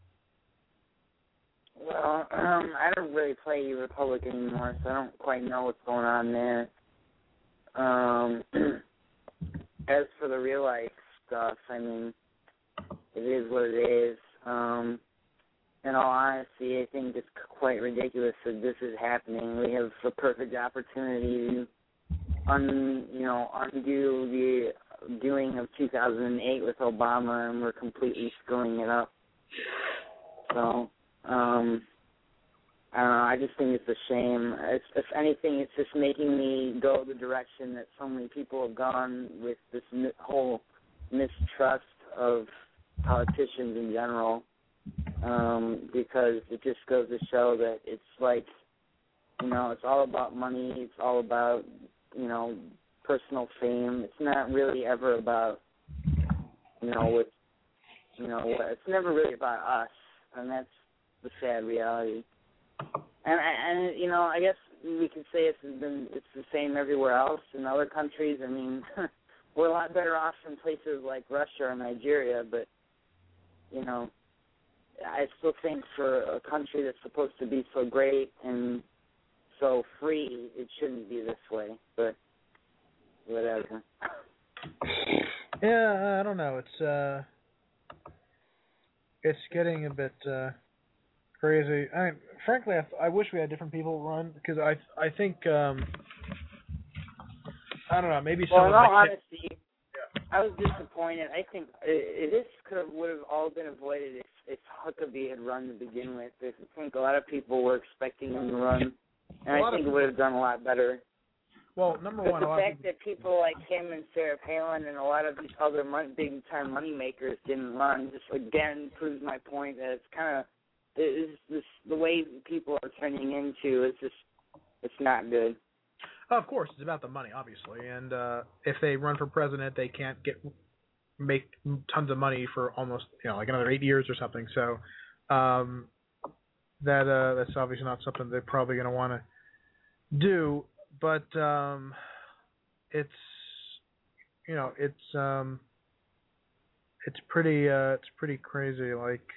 Well, um, I don't really play Republic anymore, so I don't quite know what's going on there. Um, as for the real life stuff, I mean, it is what it is. Um, in all honesty, I think it's quite ridiculous that this is happening. We have a perfect opportunity to un, you know, undo the doing of 2008 with Obama, and we're completely screwing it up. So, um, I don't know. I just think it's a shame. It's, if anything, it's just making me go the direction that so many people have gone with this whole mistrust of politicians in general. Um, because it just goes to show that it's like, you know, it's all about money. It's all about, you know, personal fame. It's not really ever about, you know, what, you know, what, it's never really about us, and that's the sad reality. And and you know, I guess we can say it's been it's the same everywhere else in other countries. I mean, we're a lot better off in places like Russia or Nigeria, but you know, I still think for a country that's supposed to be so great and so free, it shouldn't be this way. But whatever.
Yeah, I don't know. It's uh, it's getting a bit uh crazy. I mean, frankly, I, I wish we had different people run because I I think um, I don't know. Maybe
Well,
some
in
of
all honesty, I was disappointed. I think uh, this could have would have all been avoided if if Huckabee had run to begin with. I think a lot of people were expecting him to run, and I think it would have done a lot better.
well, number
But
one,
the fact that people like him and Sarah Palin and a lot of these other mon- big time money makers didn't run just again proves my point that it's kind of it's this the way people are turning into is just it's not good.
of course, it's about the money, obviously, and uh, if they run for president, they can't get make tons of money for almost you know like another eight years or something. So um, that uh, that's obviously not something they're probably going to want to do. But um, it's you know it's um, it's pretty uh, it's pretty crazy. Like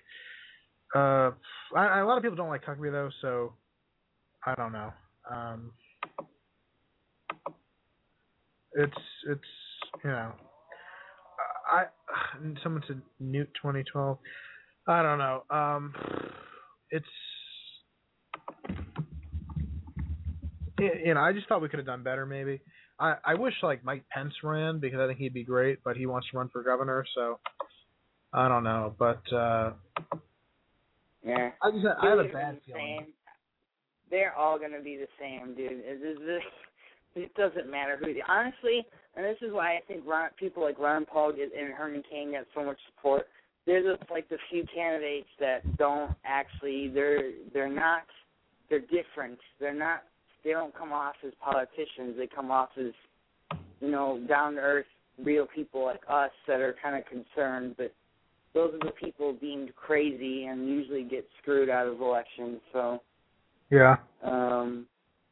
uh, I, a lot of people don't like Huckabee though, so I don't know. Um, it's it's you know I someone said Newt 2012. I don't know. Um, it's you know I just thought we could have done better maybe. I I wish like Mike Pence ran because I think he'd be great, but he wants to run for governor, so I don't know. But uh
Yeah.
I just I have a bad feeling.
same. They're all gonna be the same, dude. It, it, it doesn't matter who. Honestly, and this is why I think Ron, people like Ron Paul get, and Herman Cain get so much support. They're just like the few candidates that don't actually. They're they're not. They're different. They're not. They don't come off as politicians. They come off as, you know, down to earth, real people like us that are kind of concerned. But those are the people deemed crazy and usually get screwed out of elections. So
Yeah.
um,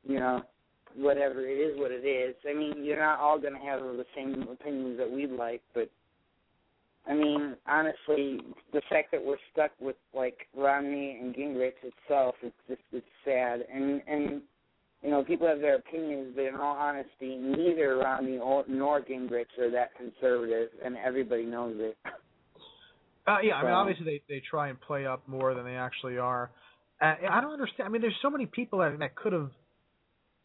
you know, whatever it is, what it is. I mean, you're not all going to have the same opinions that we'd like, but I mean, honestly, the fact that we're stuck with like Romney and Gingrich itself, it's just it's sad. And and you know, people have their opinions, but in all honesty, neither Romney or, nor Gingrich are that conservative, and everybody knows it.
Uh, yeah, I mean, obviously they they try and play up more than they actually are. Uh, I don't understand. I mean, there's so many people that that could have.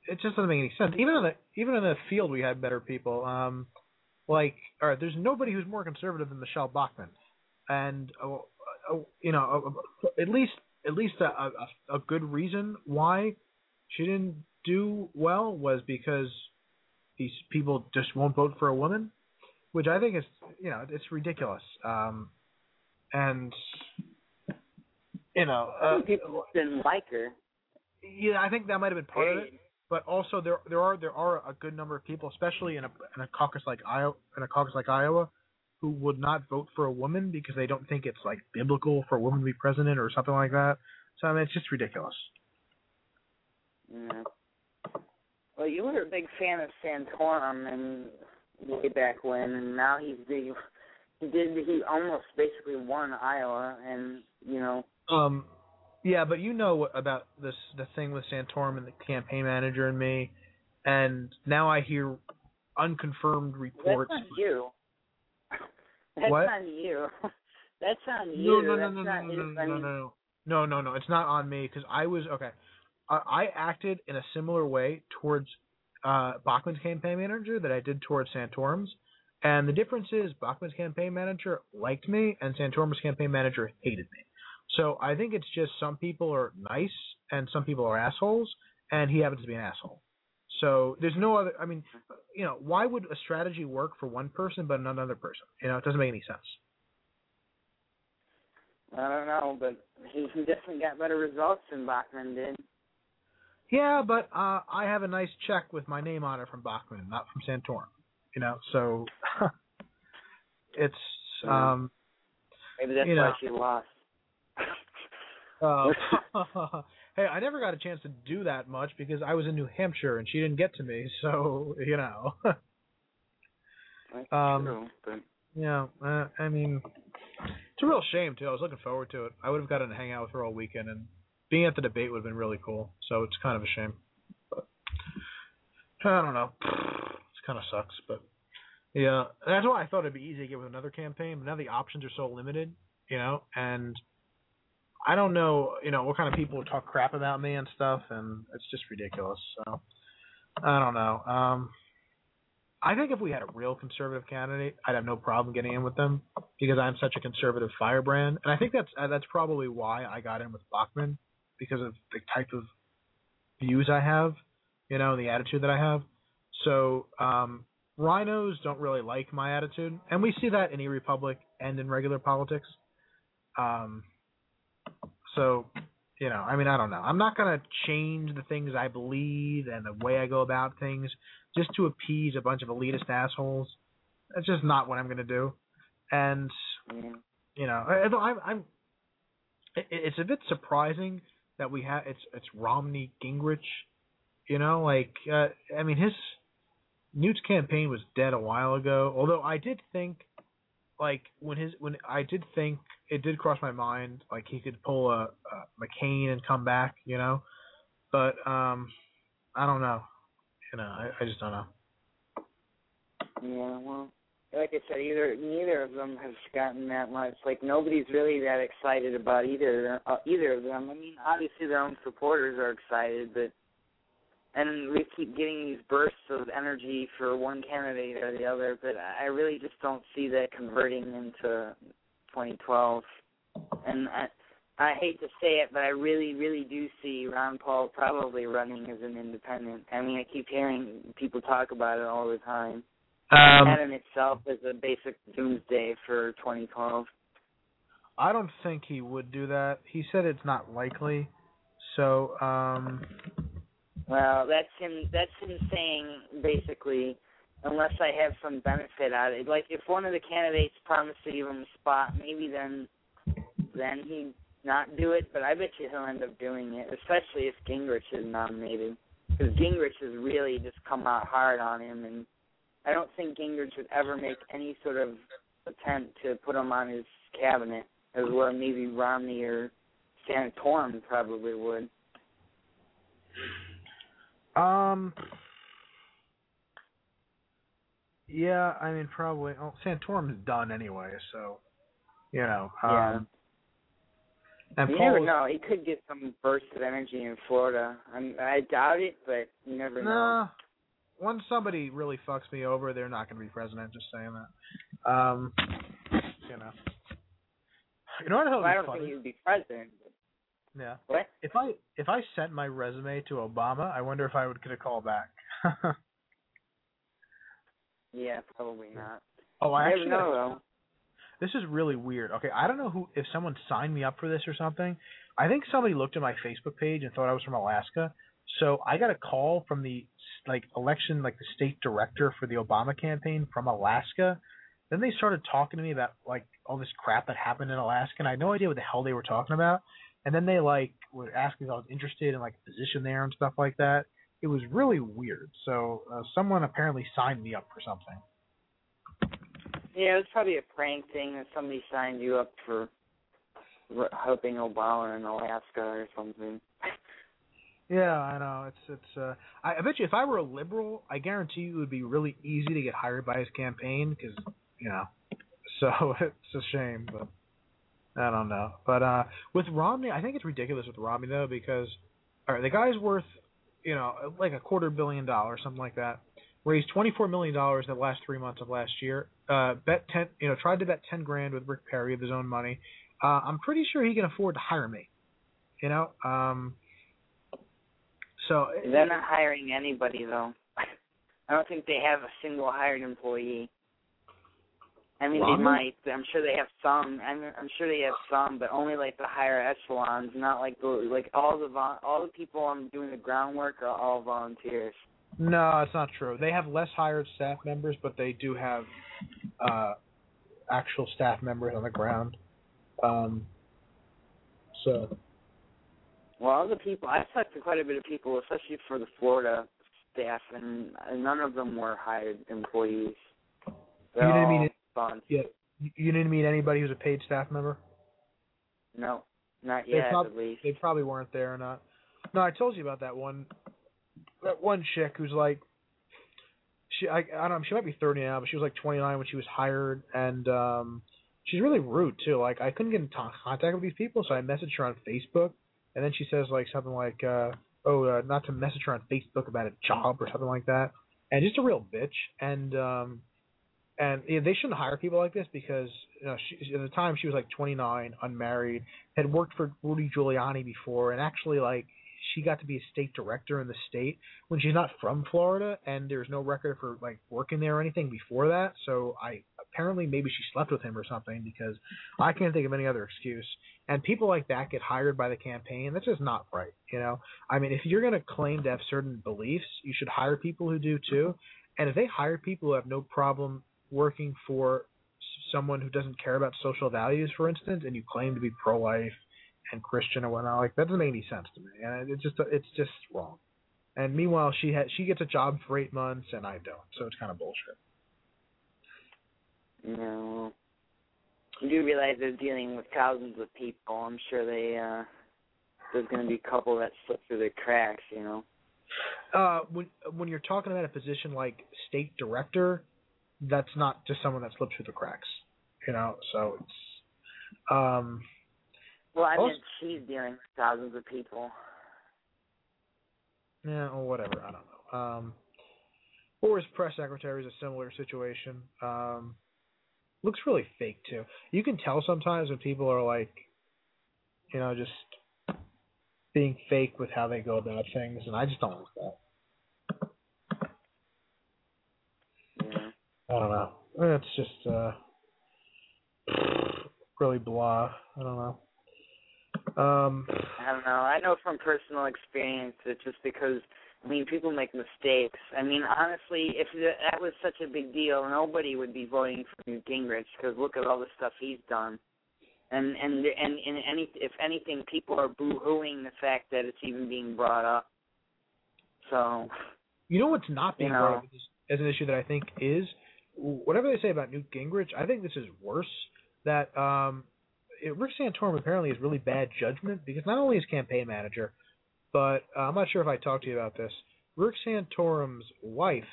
It just doesn't make any sense. Even in the even in the field, we had better people. Um, like, all right, there's nobody who's more conservative than Michelle Bachmann, and uh, uh, you know, uh, at least at least a, a a good reason why she didn't do well was because these people just won't vote for a woman, which I think is you know it's ridiculous. Um, and you know, uh,
people didn't like her.
yeah, I think that might have been part of it. But also there there are there are a good number of people, especially in a in a caucus like Iowa in a caucus like Iowa, who would not vote for a woman because they don't think it's like biblical for a woman to be president or something like that. So I mean, it's just ridiculous.
Yeah. Well, you were a big fan of Santorum and way back when, and now he's the he did he almost basically won Iowa, and you know
Um, yeah, but you know what about this the thing with Santorum and the campaign manager and me, and now I hear unconfirmed reports.
that's on you. That's
What?
on you. That's on
No,
you.
no, no,
That's
no, no, no, no, no, no, no, no, no. It's not on me because I was okay. I, I acted in a similar way towards uh, Bachmann's campaign manager that I did towards Santorum's, and the difference is Bachmann's campaign manager liked me, and Santorum's campaign manager hated me. So I think it's just some people are nice and some people are assholes, and he happens to be an asshole. So there's no other. I mean, you know, why would a strategy work for one person but not another person? You know, it doesn't make any sense.
I don't know, but he, he definitely got better results than Bachmann did.
Yeah, but uh, I have a nice check with my name on it from Bachmann, not from Santorum. You know, so it's um
Maybe that's
You
why
know.
she lost.
uh, hey, I never got a chance to do that much because I was in New Hampshire and she didn't get to me, so you know. Um,
true, but
yeah, uh, I mean, it's a real shame too. I was looking forward to it. I would have gotten to hang out with her all weekend, and being at the debate would have been really cool. So it's kind of a shame. But I don't know. It kind of sucks, but yeah, that's why I thought it'd be easy to get with another campaign. But now the options are so limited, you know, and I don't know, you know, what kind of people talk crap about me and stuff, and it's just ridiculous. So I don't know. Um, I think if we had a real conservative candidate, I'd have no problem getting in with them because I'm such a conservative firebrand, and I think that's uh, that's probably why I got in with Bachmann because of the type of views I have, you know, and the attitude that I have. So um, RINOs don't really like my attitude, and we see that in e Republic and in regular politics. Um, so you know, I mean, I don't know. I'm not gonna change the things I believe and the way I go about things just to appease a bunch of elitist assholes. That's just not what I'm gonna do. And you know, although I'm, I'm it's a bit surprising that we have it's it's Romney Gingrich. You know, like uh, I mean, his Newt's campaign was dead a while ago. Although I did think, like when his when I did think it did cross my mind, like he could pull a, a McCain and come back. You know, but um, I don't know. You know, I, I just don't know.
Yeah, well, like I said, either neither of them has gotten that much. Like nobody's really that excited about either uh, either of them. I mean, obviously their own supporters are excited, but and we keep getting these bursts of energy for one candidate or the other. But I really just don't see that converting into 2012. And I, I hate to say it, but I really, really do see Ron Paul probably running as an independent. I mean, I keep hearing people talk about it all the time.
Um,
that in itself is a basic doomsday for 2012.
I don't think he would do that. He said it's not likely. So, um
Well, that's him. That's him saying basically, unless I have some benefit out of it. Like if one of the candidates promised to give him a spot, maybe then then he'd not do it. But I bet you he'll end up doing it, especially if Gingrich is nominated, because Gingrich has really just come out hard on him, and I don't think Gingrich would ever make any sort of attempt to put him on his cabinet, as well maybe Romney or Santorum probably would.
Um. Yeah, I mean probably. Oh, Santorum's done anyway, so you know. Um,
Yeah.
And
you
Paul
never
was-
know. He could get some burst of energy in Florida. I'm, I doubt it, but you never know.
Nah. Once somebody really fucks me over, they're not going to be president. Just saying that. Um. You know. You know what?
Well, I don't
funny?
think he would be president.
Yeah.
What?
If I if I sent my resume to Obama, I wonder if I would get a call back.
Yeah, probably not.
oh, I
you
actually
know, though.
This is really weird. Okay, I don't know who if someone signed me up for this or something. I think somebody looked at my Facebook page and thought I was from Alaska. So I got a call from the like election like the state director for the Obama campaign from Alaska. Then they started talking to me about like all this crap that happened in Alaska and I had no idea what the hell they were talking about. And then they like were asking if I was interested in like a position there and stuff like that. It was really weird. So uh, someone apparently signed me up for something.
Yeah, it was probably a prank thing that somebody signed you up for r- helping Obama in Alaska or something.
Yeah, I know. It's it's. Uh, I, I bet you if I were a liberal, I guarantee you it would be really easy to get hired by his campaign because you know. So it's a shame, but I don't know. But uh with Romney, I think it's ridiculous with Romney though because, all right, the guy's worth, you know, like a quarter billion dollars, something like that. Raised twenty four million dollars in the last three months of last year. Uh, bet ten, you know, tried to bet ten grand with Rick Perry of his own money. Uh, I'm pretty sure he can afford to hire me. You know, um, so
They're not hiring anybody though. I don't think they have a single hired employee. I mean,
Romney?
they might. I'm sure they have some. I'm, I'm sure they have some, but only like the higher echelons, not like the like all the all the people I'm doing the groundwork are all volunteers.
No, it's not true. They have less hired staff members, but they do have uh, actual staff members on the ground. Um, so
Well, all the people I've talked to quite a bit of people, especially for the Florida staff, and none of them were hired employees. They're
You didn't
all
mean yeah, you- you didn't meet anybody who's a paid staff member.
No, not
They
yet,
prob-
at least.
They probably weren't there or not. No, I told you about that one. That one chick who's like, she I, I don't know, she might be 30 now, but she was like 29 when she was hired, and um, she's really rude too. Like I couldn't get in to- contact with these people, so I messaged her on Facebook, and then she says like something like, uh, "Oh, uh, not to message her on Facebook about a job or something like that," and just a real bitch. And um, and yeah, they shouldn't hire people like this because you know she, at the time she was like 29, unmarried, had worked for Rudy Giuliani before, and actually like she got to be a state director in the state when she's not from Florida, and there's no record for like working there or anything before that. So I apparently maybe she slept with him or something because I can't think of any other excuse. And people like that get hired by the campaign. That's just not right. You know, I mean, if you're going to claim to have certain beliefs, you should hire people who do too. And if they hire people who have no problem working for someone who doesn't care about social values, for instance, and you claim to be pro-life and Christian or whatnot, like that doesn't make any sense to me. And it's just it's just wrong. And meanwhile, she ha- she gets a job for eight months, and I don't. So it's kind of bullshit.
No. You do realize they're dealing with thousands of people. I'm sure they uh there's gonna be a couple that slip through the cracks, you know.
Uh, when when you're talking about a position like state director, that's not just someone that slipped through the cracks, you know. So it's um
Well, I
Also-
mean, she's dealing with thousands of people.
yeah, or whatever. I don't know. Um, or his press secretary is a similar situation. Um, looks really fake too. You can tell sometimes when people are like, you know, just being fake with how they go about things, and I just don't like that.
Yeah.
I don't know. It's just uh really blah. I don't know. Um
I don't know. I know from personal experience that just because I mean people make mistakes. I mean honestly, if that was such a big deal, nobody would be voting for Newt Gingrich because look at all the stuff he's done. And and and and any if anything, people are boo-hooing the fact that it's even being brought up. So
you know what's not being
You
brought up as, as an issue that I think is whatever they say about Newt Gingrich, I think this is worse. That um it, Rick Santorum apparently has really bad judgment because not only is campaign manager, but uh, I'm not sure if I talked to you about this. Rick Santorum's wife,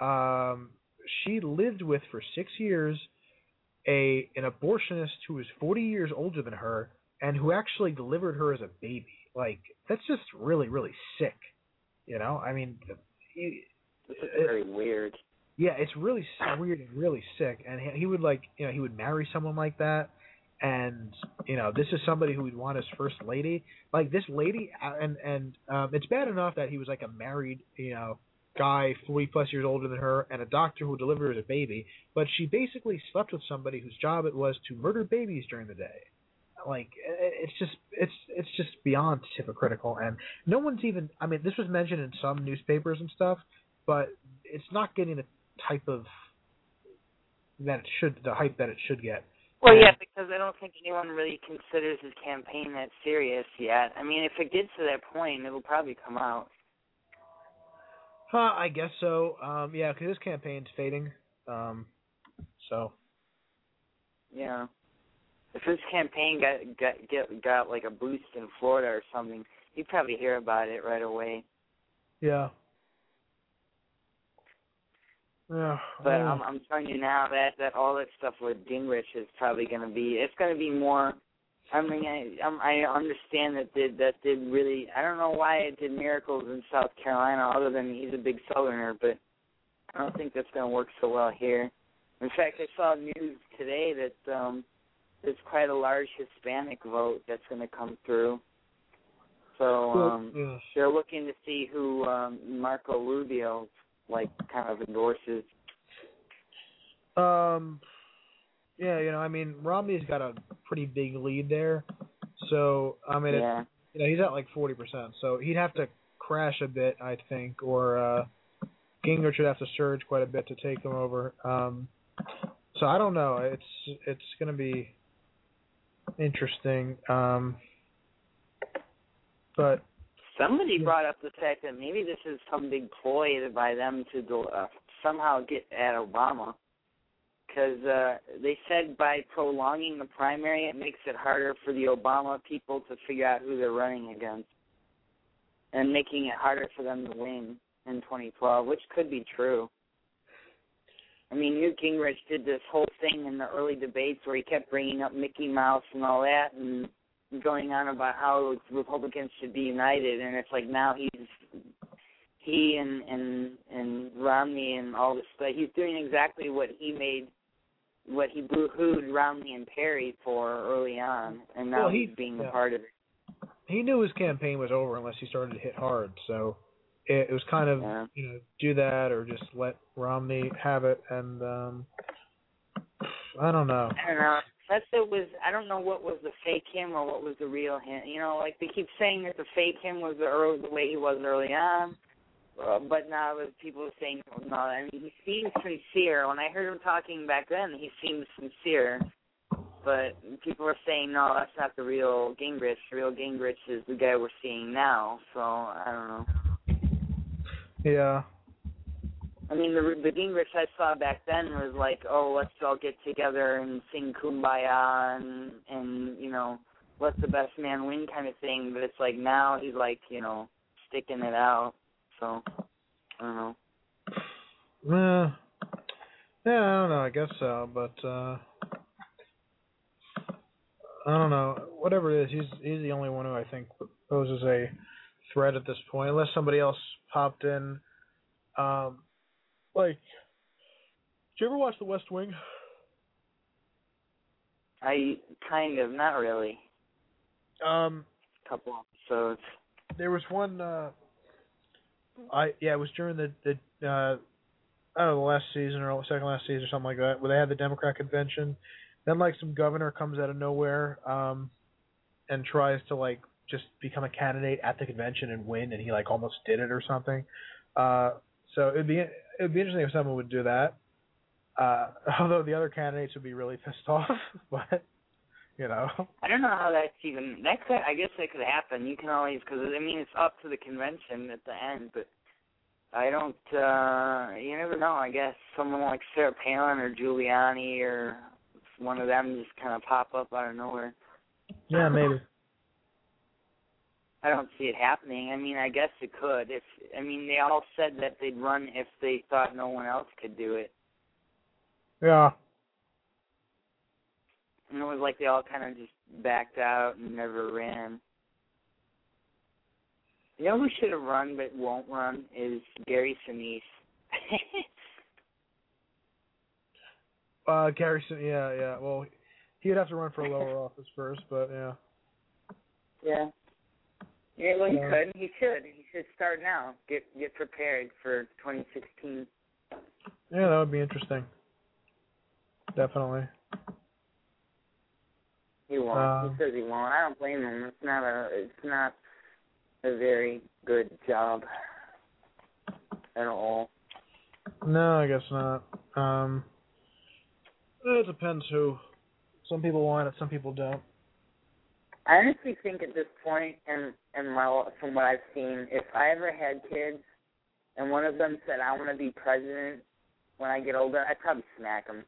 um, she lived with for six years a an abortionist who was 40 years older than her and who actually delivered her as a baby. Like that's just really really sick. You know, I mean, he,
this is very weird.
Yeah, it's really weird and really sick. And he, he would like, you know, he would marry someone like that. And you know, this is somebody who would want as first lady. Like this lady, and and um, it's bad enough that he was like a married, you know, guy, forty plus years older than her, and a doctor who delivered her a baby. But she basically slept with somebody whose job it was to murder babies during the day. Like it's just it's it's just beyond hypocritical, and no one's even. I mean, this was mentioned in some newspapers and stuff, but it's not getting the type of that it should the hype that it should get.
Well, yeah, because I don't think anyone really considers his campaign that serious yet. I mean, if it gets to that point, it'll probably come out.
Uh, I guess so. Um, yeah, because his campaign's fading. Um, so
Yeah. If his campaign got got get, got like a boost in Florida or something, you'd probably hear about it right away.
yeah. Yeah.
But
uh,
I'm I'm telling you now that that all that stuff with Gingrich is probably going to be it's going to be more. I mean, I I'm, I understand that did that did really. I don't know why it did miracles in South Carolina, other than he's a big Southerner, but I don't think that's going to work so well here. In fact, I saw news today that um there's quite a large Hispanic vote that's going to come through. So um they're looking to see who um Marco Rubio like kind of endorses.
Um, yeah, you know, I mean, Romney's got a pretty big lead there. So I mean,
Yeah.
you know, he's at like forty percent. So he'd have to crash a bit, I think, or uh, Gingrich would have to surge quite a bit to take him over. Um, so I don't know. It's it's going to be interesting. Um, but
Somebody brought up the fact that maybe this is some big ploy by them to uh, somehow get at Obama. Because uh, they said by prolonging the primary, it makes it harder for the Obama people to figure out who they're running against, and making it harder for them to win in 2012, which could be true. I mean, Newt Gingrich did this whole thing in the early debates where he kept bringing up Mickey Mouse and all that, and going on about how Republicans should be united, and it's like now he's he and and and Romney and all this stuff. He's doing exactly what he made, what he boo-hooed Romney and Perry for early on, and now
Well, he-
he's being
yeah.
a part of it.
he knew his campaign was over unless he started to hit hard. So it, it was kind of
Yeah.
you know do that or just let Romney have it. And um, I don't know.
I don't know. That's it was. I don't know what was the fake him or what was the real him. You know, like they keep saying that the fake him was the early, the way he was early on, uh, but now the people are saying no. I mean, he seems sincere. When I heard him talking back then, he seemed sincere. But people are saying no, that's not the real Gingrich. The real Gingrich is the guy we're seeing now. So I don't know.
Yeah.
I mean, the the Gingrich I saw back then was like, oh, let's all get together and sing "Kumbaya" and and you know, let the best man win kind of thing. But it's like now he's like, you know, sticking it out. So I don't know.
Uh, Yeah, I don't know. I guess so, but uh I don't know. Whatever it is, he's he's the only one who I think poses a threat at this point, unless somebody else popped in. Um, like, did you ever watch The West Wing?
I kind of, not really.
Um,
A couple episodes.
there was one. uh I yeah, it was during the the uh I don't know the last season or second last season or something like that, where they had the Democrat convention. Then like some governor comes out of nowhere, um, and tries to like just become a candidate at the convention and win, and he like almost did it or something. Uh, so it'd be it'd be interesting if someone would do that. Uh, although the other candidates would be really pissed off, but you know.
I don't know how that's even. That could, I guess, that could happen. You can always, because I mean, it's up to the convention at the end, but I don't. uh You never know. I guess someone like Sarah Palin or Giuliani or one of them just kind of pop up out of nowhere.
Yeah, maybe.
I don't see it happening. I mean, I guess it could. If I mean, they all said that they'd run if they thought no one else could do it.
Yeah.
And it was like they all kind of just backed out and never ran. You know who should have run but won't run is Gary Sinise.
Uh, Garrison. Yeah, yeah. Well, he would have to run for a lower office first, but yeah.
yeah. Yeah, well, he
Yeah.
could. He should. He should start now. Get get prepared for 2016.
Yeah, that would be interesting. Definitely.
He won't.
Um,
he says he won't. I don't blame him. It's not a. It's not a very good job at all.
No, I guess not. Um, it depends who. Some people want it, some people don't.
I honestly think at this point, and and my from what I've seen, if I ever had kids, and one of them said I want to be president when I get older, I'd probably smack him.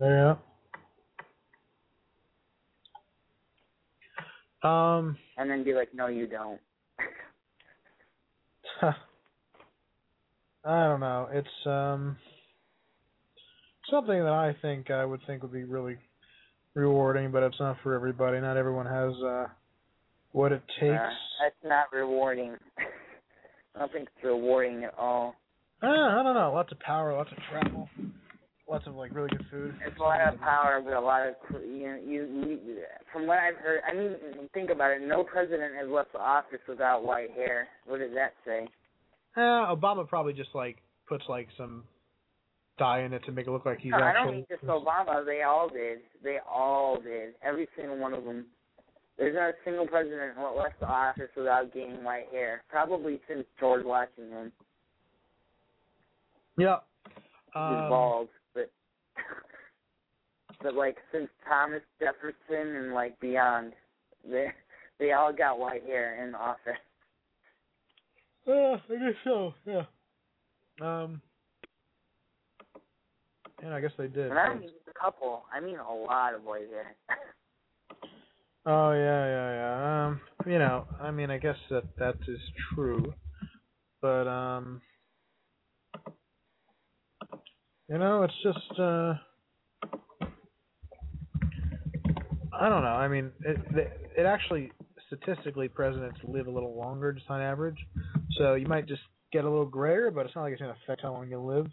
Yeah. Um,
and then be like, "No, you don't."
I don't know. It's um something that I think I would think would be really rewarding, but it's not for everybody. Not everyone has uh what it takes.
Uh, that's not rewarding. I don't think it's rewarding at all.
Uh, I don't know. Lots of power, lots of travel, lots of like really good food.
It's a lot of power, but a lot of you know, you, you. From what I've heard, I mean, think about it. No president has left the office without white hair. What does that say?
Uh, Obama probably just like puts like some dye in it to make it look like he's
No, I don't mean just Obama. They all did. They all did. Every single one of them. There's not a single president who left the office without gaining white hair. Probably since George Washington.
Yeah.
He's
Um,
bald, but but like since Thomas Jefferson and like beyond, they they all got white hair in the office.
Uh, I guess so. Yeah. Um. Yeah, I guess they did.
And I don't mean just a couple. I mean a lot of white hair.
Oh yeah, yeah, yeah. Um, you know, I mean, I guess that that is true, but um, you know, it's just uh, I don't know. I mean, it it, it actually statistically presidents live a little longer just on average, so you might just get a little grayer, but it's not like it's gonna affect how long you live.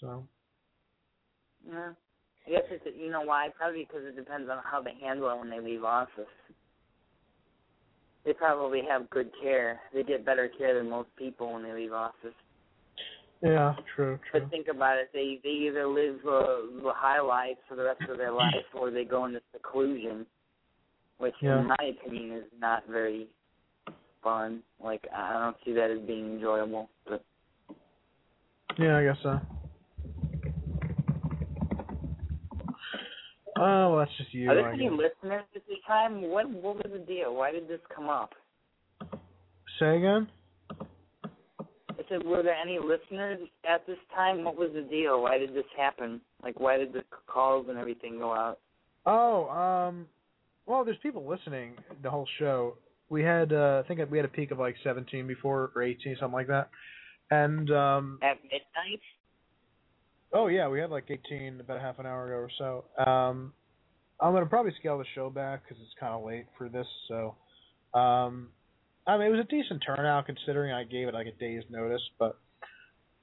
So
yeah. I guess it's you know why? Probably because it depends on how they handle it when they leave office. They probably have good care. They get better care than most people when they leave office.
yeah, true, true.
But think about it. They they either live uh, the high life for the rest of their life, or they go into seclusion, which,
Yeah.
in my opinion, is not very fun. Like I don't see that as being enjoyable. But
Yeah, I guess so. Oh, well, that's just you.
are there any listeners at this time? What what was the deal? Why did this come up?
Say again?
I said, were there any listeners at this time? What was the deal? Why did this happen? Like, why did the calls and everything go out?
Oh, um, well, there's people listening the whole show. We had, uh, I think we had a peak of like 17 before or 18, something like that. And um,
At midnight?
Oh yeah, we had like 18 about half an hour ago or so. Um, I'm gonna probably scale the show back because it's kind of late for this. So, um, I mean, it was a decent turnout considering I gave it like a day's notice. But,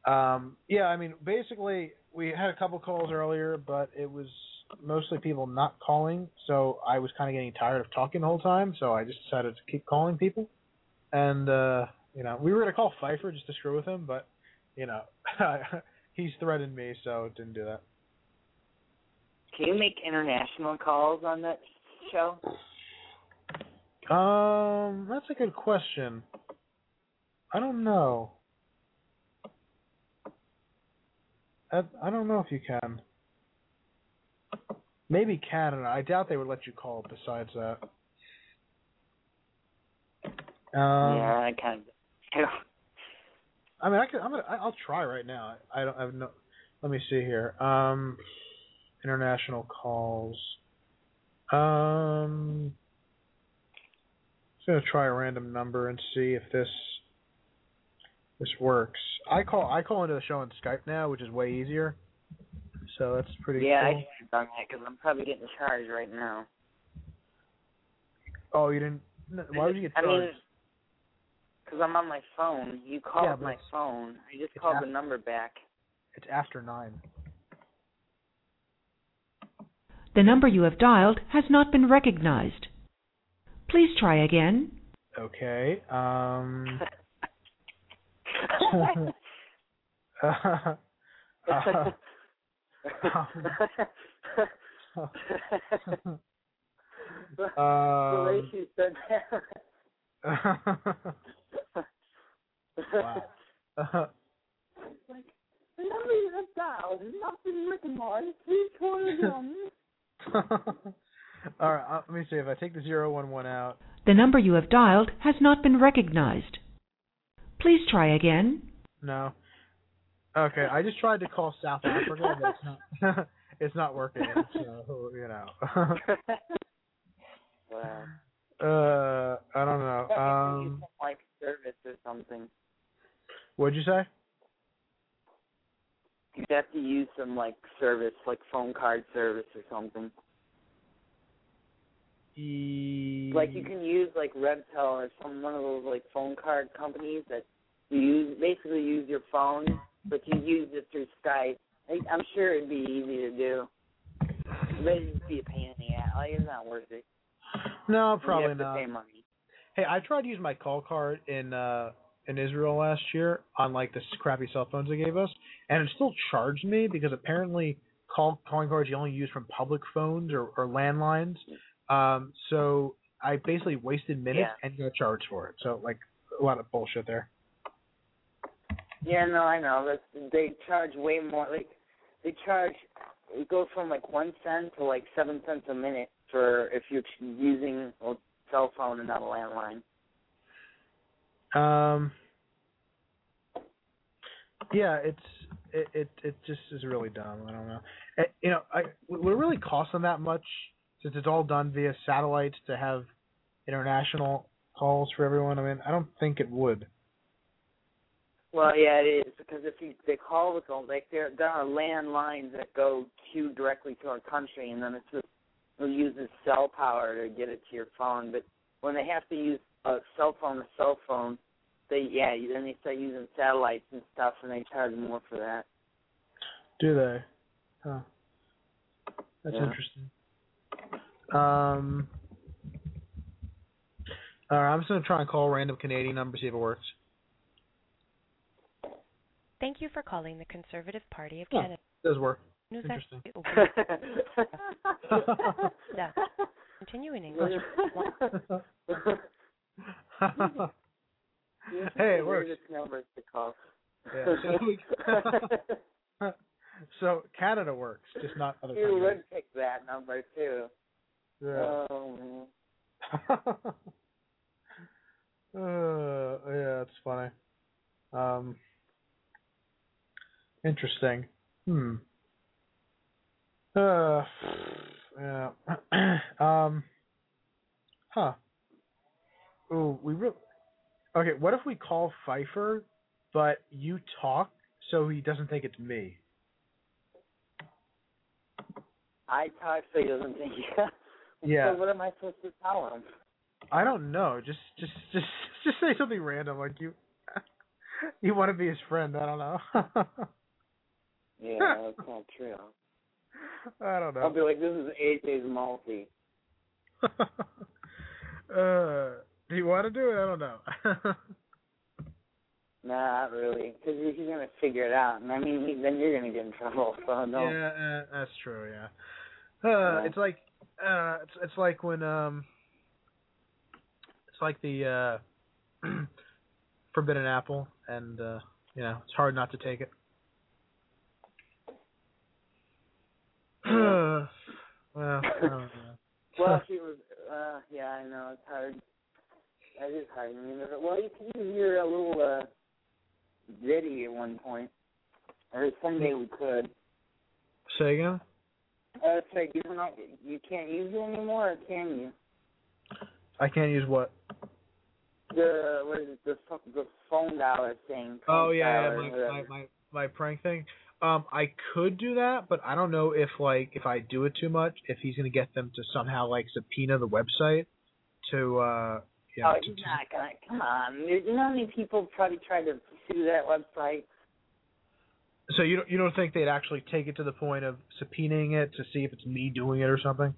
um, yeah, I mean, basically we had a couple calls earlier, but it was mostly people not calling. So I was kind of getting tired of talking the whole time. So I just decided to keep calling people. And uh, you know, we were gonna call Pfeiffer just to screw with him, but you know, he's threatened me, so didn't do that.
Can you make international calls on that show?
Um, that's a good question. I don't know. I, I don't know if you can. Maybe Canada. I doubt they would let you call besides that. Um,
yeah, I kind of.
I mean, I can. I'm gonna. I- I'll try right now. I don't have no. Let me see here. Um, international calls. Um, I'm just gonna try a random number and see if this this works. I call. I call into the show on Skype now, which is way easier. So that's pretty.
Yeah, I
cool.
should have done that because I'm probably getting charged right now.
Oh, you didn't. Why would you get
I
charged?
mean, because I'm on my phone. You called
Yeah,
my phone. I just called
af-
the number back.
it's after nine.
The number you have dialed has not been recognized. Please try again.
Okay. Um.
the way she said that.
wow.
like, the number you have dialed has not been recognized. Please try again.
All right. Uh, let me see if I take the zero one one out.
The number you have dialed has not been recognized. Please try again.
No. Okay. I just tried to call South Africa, but it's not. it's not working. So you know.
wow.
uh, I don't know. Um,
like service or something.
what'd you say?
You'd have to use some like service, like phone card service or something.
E-
Like you can use like Rebtel or some one of those like phone card companies that you use basically use your phone, but you use it through Skype. I, I'm sure it'd be easy to do. But it'd just be a pain in the ass. Like it's not worth it.
No, probably not. Hey, I tried to use my call card in uh in Israel last year on like the crappy cell phones they gave us, and it still charged me because apparently call calling cards you only use from public phones or, or landlines. Um, so I basically wasted minutes
Yeah.
and got charged for it. So like a lot of bullshit there.
Yeah, no, I know. That's they charge way more. Like they charge. It goes from like one cent to like seven cents a minute for if you're using cell phone and not a landline.
Um, yeah, it's it, it it just is really dumb. I don't know. Eh, you know, I would it really cost them that much since it's all done via satellites to have international calls for everyone. I mean, I don't think it would.
Well, yeah, it is because if you they call with them, like there there are landlines that go to directly to our country, and then it's just it uses cell power to get it to your phone. But when they have to use a cell phone to cell phone, they yeah then they start using satellites and stuff, and they charge more for that.
Do they? Huh. That's
Yeah.
interesting. Um. All right, I'm just gonna try and call random Canadian number see if it works.
Thank you for calling the Conservative Party of
Oh.
Canada.
It does work.
News
Interesting.
actually. Yeah. Continue in English.
hey, it works.
Weirdest numbers to call.
Yeah, so, so Canada works, just not other
You
countries.
would pick that number too.
Yeah.
Oh man.
uh, yeah, it's funny. Um, interesting. Hmm. Uh, yeah. um. Huh. Ooh, we really. Okay, what if we call Pfeiffer, but you talk so he doesn't think it's me?
I talk so he doesn't think.
Yeah.
So what am I supposed to tell him?
I don't know. Just just just just say something random like you you want to be his friend. I don't know.
Yeah, that's not true.
I don't know.
I'll be like, this is AJ's multi.
uh, do you want to do it? I don't know.
Nah, not really, because he's gonna figure it out, and I mean, he, then you're gonna get in trouble. So no.
Yeah, uh, that's true. Yeah. Uh,
Yeah.
it's like uh, it's it's like when um, it's like the uh, forbidden apple, and uh, you know, it's hard not to take it. well, I don't know.
Well, she was. Uh, yeah, I know it's hard. That is hard. I mean, well, you can your uh, little uh, Diddy at one point, or someday we could.
Say again.
Uh, it's you don't. You can't use it anymore, or can you?
I can't use what?
The what is it? The the phone dollar thing.
Oh yeah, yeah my, my my my prank thing. Um, I could do that, but I don't know if like if I do it too much, if he's gonna get them to somehow like subpoena the website to uh you know,
oh,
to,
he's not gonna. Come on. You know how many people probably tried to sue that website?
so you don't you don't think they'd actually take it to the point of subpoenaing it to see if it's me doing it or something?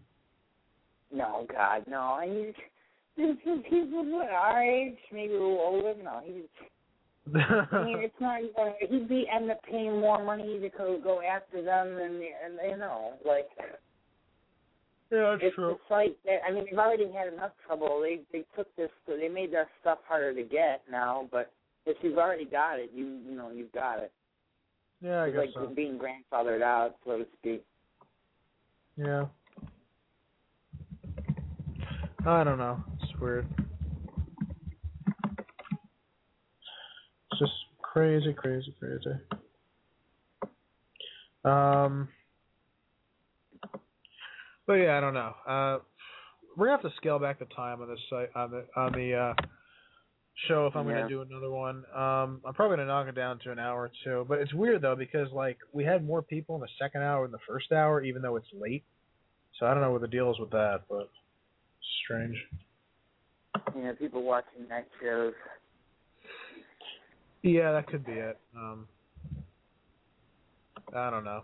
No, God, no. I mean, there's some people our age, maybe a little older. No, he's. I mean, it's not. Uh, he'd be end up paying more money to go, go after them than and you know, like
yeah,
it's the site that I mean, they've already had enough trouble. They they took this, they made that stuff harder to get now. But if you've already got it, you you know you've got it.
Yeah, I
it's
guess
like
so.
being grandfathered out, so to speak.
Yeah. I don't know. It's weird. It's just crazy, crazy, crazy. Um. But yeah, I don't know. Uh, we're gonna have to scale back the time on this site on the on the uh, show if I'm
Yeah.
gonna do another one. Um, I'm probably gonna knock it down to an hour or two. But it's weird though because like we had more people in the second hour than the first hour, even though it's late. So I don't know what the deal is with that, but strange.
You know, people watching night shows.
Yeah, that could be it. Um, I don't know.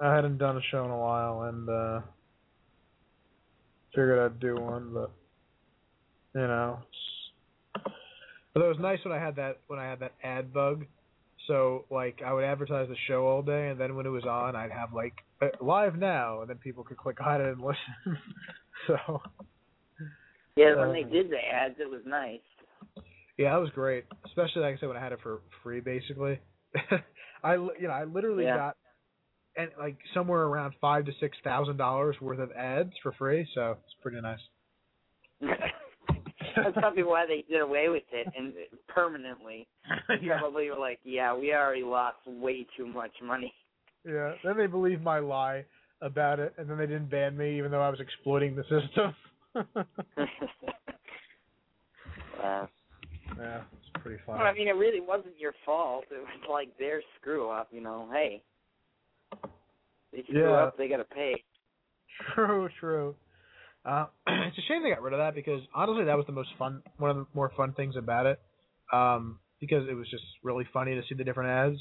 I hadn't done a show in a while, and uh figured I'd do one, but you know, but it was nice when I had that when I had that ad bug. So like I would advertise the show all day, and then when it was on, I'd have like uh, live now, and then people could click on it and listen. so
Yeah, when
Uh,
they did the ads, it was nice.
Yeah, that was great. Especially like I said when I had it for free, basically. I you know I literally
Yeah.
got and like somewhere around five to six thousand dollars worth of ads for free, so it's pretty nice.
That's probably why they did away with it and permanently.
Yeah,
Probably were like, yeah, we already lost way too much money.
yeah. Then they believed my lie about it, and then they didn't ban me, even though I was exploiting the system.
wow.
Yeah, it's pretty
Well,
funny.
I mean, it really wasn't your fault. It was like their screw up. You know, hey, they screw
Yeah.
up, they got to pay.
True, true. Uh, it's a shame they got rid of that because honestly, that was the most fun, one of the more fun things about it. Um, because it was just really funny to see the different ads,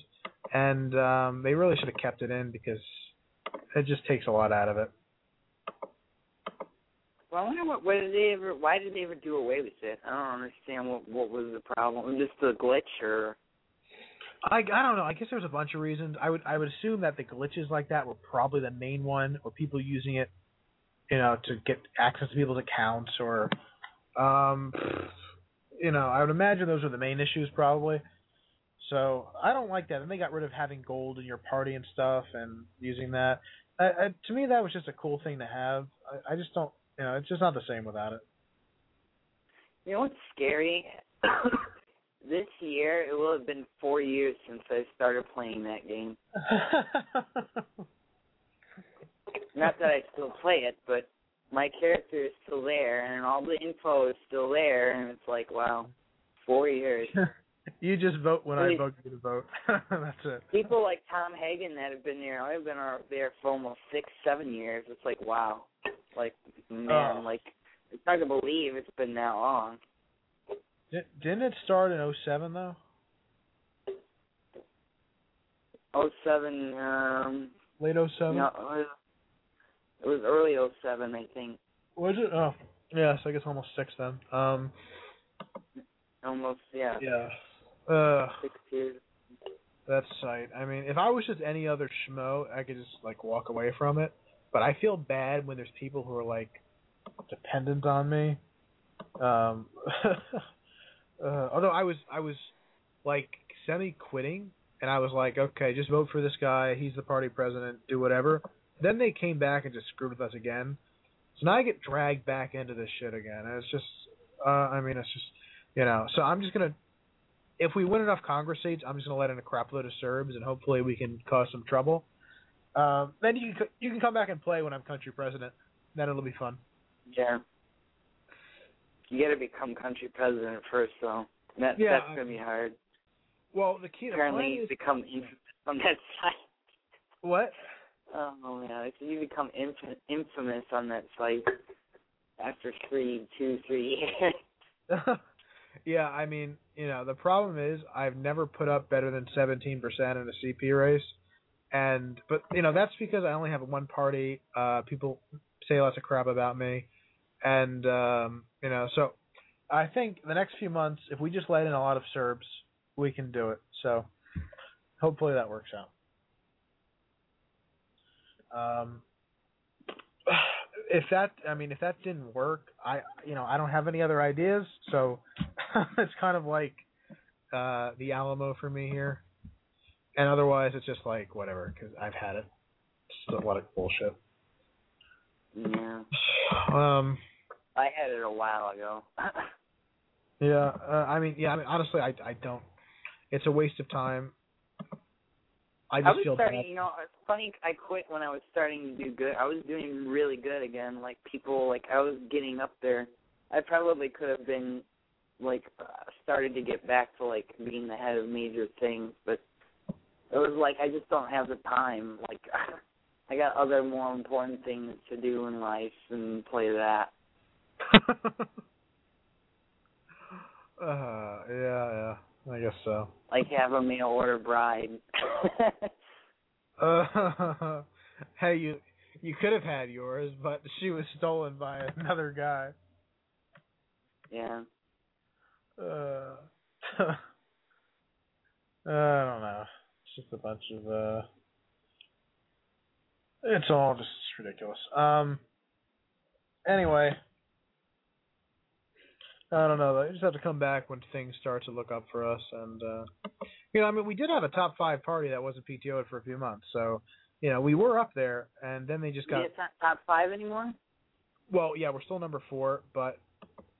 and um, they really should have kept it in because it just takes a lot out of it.
Well, I wonder what, what did they ever? Why did they ever do away with it? I don't understand what what was the problem. Just the glitch, or
I, I don't know. I guess there's a bunch of reasons. I would I would assume that the glitches like that were probably the main one, or people using it, you know, to get access to people's accounts, or, um, you know, I would imagine those are the main issues probably. So I don't like that. And they got rid of having gold in your party and stuff, and using that. I, I, to me, that was just a cool thing to have. I, I just don't, you know, it's just not the same without it.
you know what's scary? this year, it will have been four years since I started playing that game. Not that I still play it, but my character is still there, and all the info is still there, and it's like, wow, four years.
You just vote when I
Really?
vote you to vote. That's it.
People like Tom Hagen that have been there, I've been there for almost six, seven years. It's like wow, like man,
Oh.
like it's hard to believe it's been that long.
Di- Didn't it start in '07 though?
Oh seven, um,
Late '07.
no, it was, early oh seven, I think,
Was it? Oh, yes. I guess almost six then. Um.
almost yeah,
Yeah. Uh. That's sight. I mean, if I was just any other schmo, I could just like walk away from it. But I feel bad when there's people who are like dependent on me. Um, uh, although I was I was like semi quitting, and I was like, okay, just vote for this guy. He's the party president. Do whatever. Then they came back and just screwed with us again. So now I get dragged back into this shit again. And it's just, uh, I mean, it's just, you know. So I'm just gonna if we win enough Congress seats, I'm just gonna let in a crapload of Serbs, and hopefully we can cause some trouble. Um, then you can you can come back and play when I'm country president. Then it'll be fun.
Yeah. You got to become country president first, though. That
Yeah,
that's gonna be hard.
Well, the key
Apparently,
is
become infamous on that site.
what?
Oh yeah, so you become infamous, infamous on that site after three, two, three years.
yeah, I mean, you know, the problem is I've never put up better than 17% in a CP race. And but you know, that's because I only have one party. Uh people say lots of crap about me. And um, you know, so I think the next few months if we just let in a lot of Serbs, we can do it. So hopefully that works out. Um if that I mean if that didn't work, I you know, I don't have any other ideas, so it's kind of like uh the Alamo for me here. And otherwise it's just like whatever cuz I've had it. It's a lot of bullshit.
Yeah,
Um
I had it a while ago.
yeah, uh, I mean yeah, I mean honestly I I don't it's a waste of time. I
I was
feel
starting,
bad.
you know, it's funny. I quit when I was starting to do good. I was doing really good again. Like people, like I was getting up there. I probably could have been, like, uh, started to get back to like being the head of major things, but it was like I just don't have the time. Like, I got other more important things to do in life than play that.
uh yeah, yeah. I guess so.
Like have a mail order bride.
Uh, hey, you you could have had yours, but she was stolen by another guy.
yeah.
Uh, I don't know. It's just a bunch of uh. It's all just ridiculous. Um. Anyway, I don't know. I just have to come back when things start to look up for us, and uh, you know, I mean, we did have a top five party that wasn't PTO'd for a few months, so you know, we were up there, and then they just got
It's not top five anymore.
well, yeah, we're still number four, but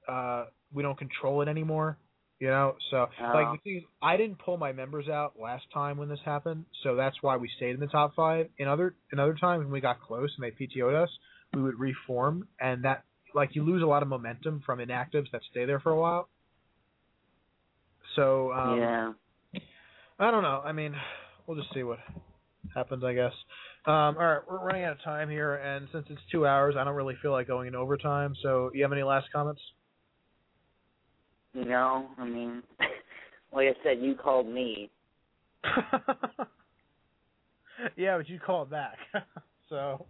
uh we don't control it anymore. You know, so like
Oh.
is, I didn't pull my members out last time when this happened, so that's why we stayed in the top five. In other in other times when we got close and they PTO'd us, we would reform, and that like you lose a lot of momentum from inactives that stay there for a while. So um,
yeah.
I don't know. I mean, we'll just see what happens, I guess. Um, all right, we're running out of time here, and since it's two hours, I don't really feel like going in overtime. So, you have any last comments?
No, I mean, like I said, you called me.
yeah, but you called back. so,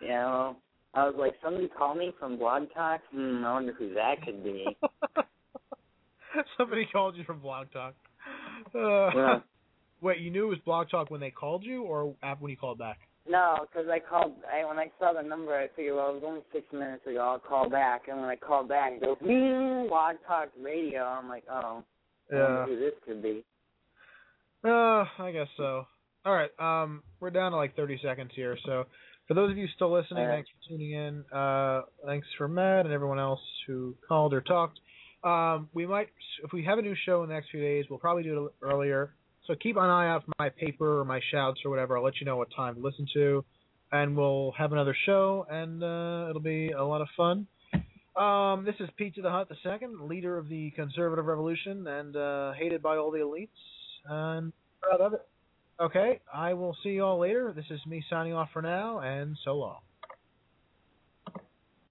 You know, I was like, somebody called me from Blog Talk. Hmm, I wonder who that could be.
somebody called you from Blog Talk. Uh,
Yeah.
Wait, you knew it was Blog Talk when they called you, or after when you called back?
No, because I called. I when I saw the number, I figured, well, it was only six minutes ago. I'll call back. And when I called back, it goes, mm, Blog Talk Radio. I'm like, oh, I
Yeah.
who this could be.
Uh, I guess so. All right, um, we're down to like 30 seconds here. So, for those of you still listening,
right.
thanks for tuning in. Uh, thanks for Matt and everyone else who called or talked. Um, we might, if we have a new show in the next few days, we'll probably do it earlier. So keep an eye out for my paper or my shouts or whatever. I'll let you know what time to listen to, and we'll have another show, and uh, it'll be a lot of fun. Um, this is Pizza the Hut the second, leader of the conservative revolution, and uh, hated by all the elites, and proud of it. Okay, I will see you all later. This is me signing off for now, and so long.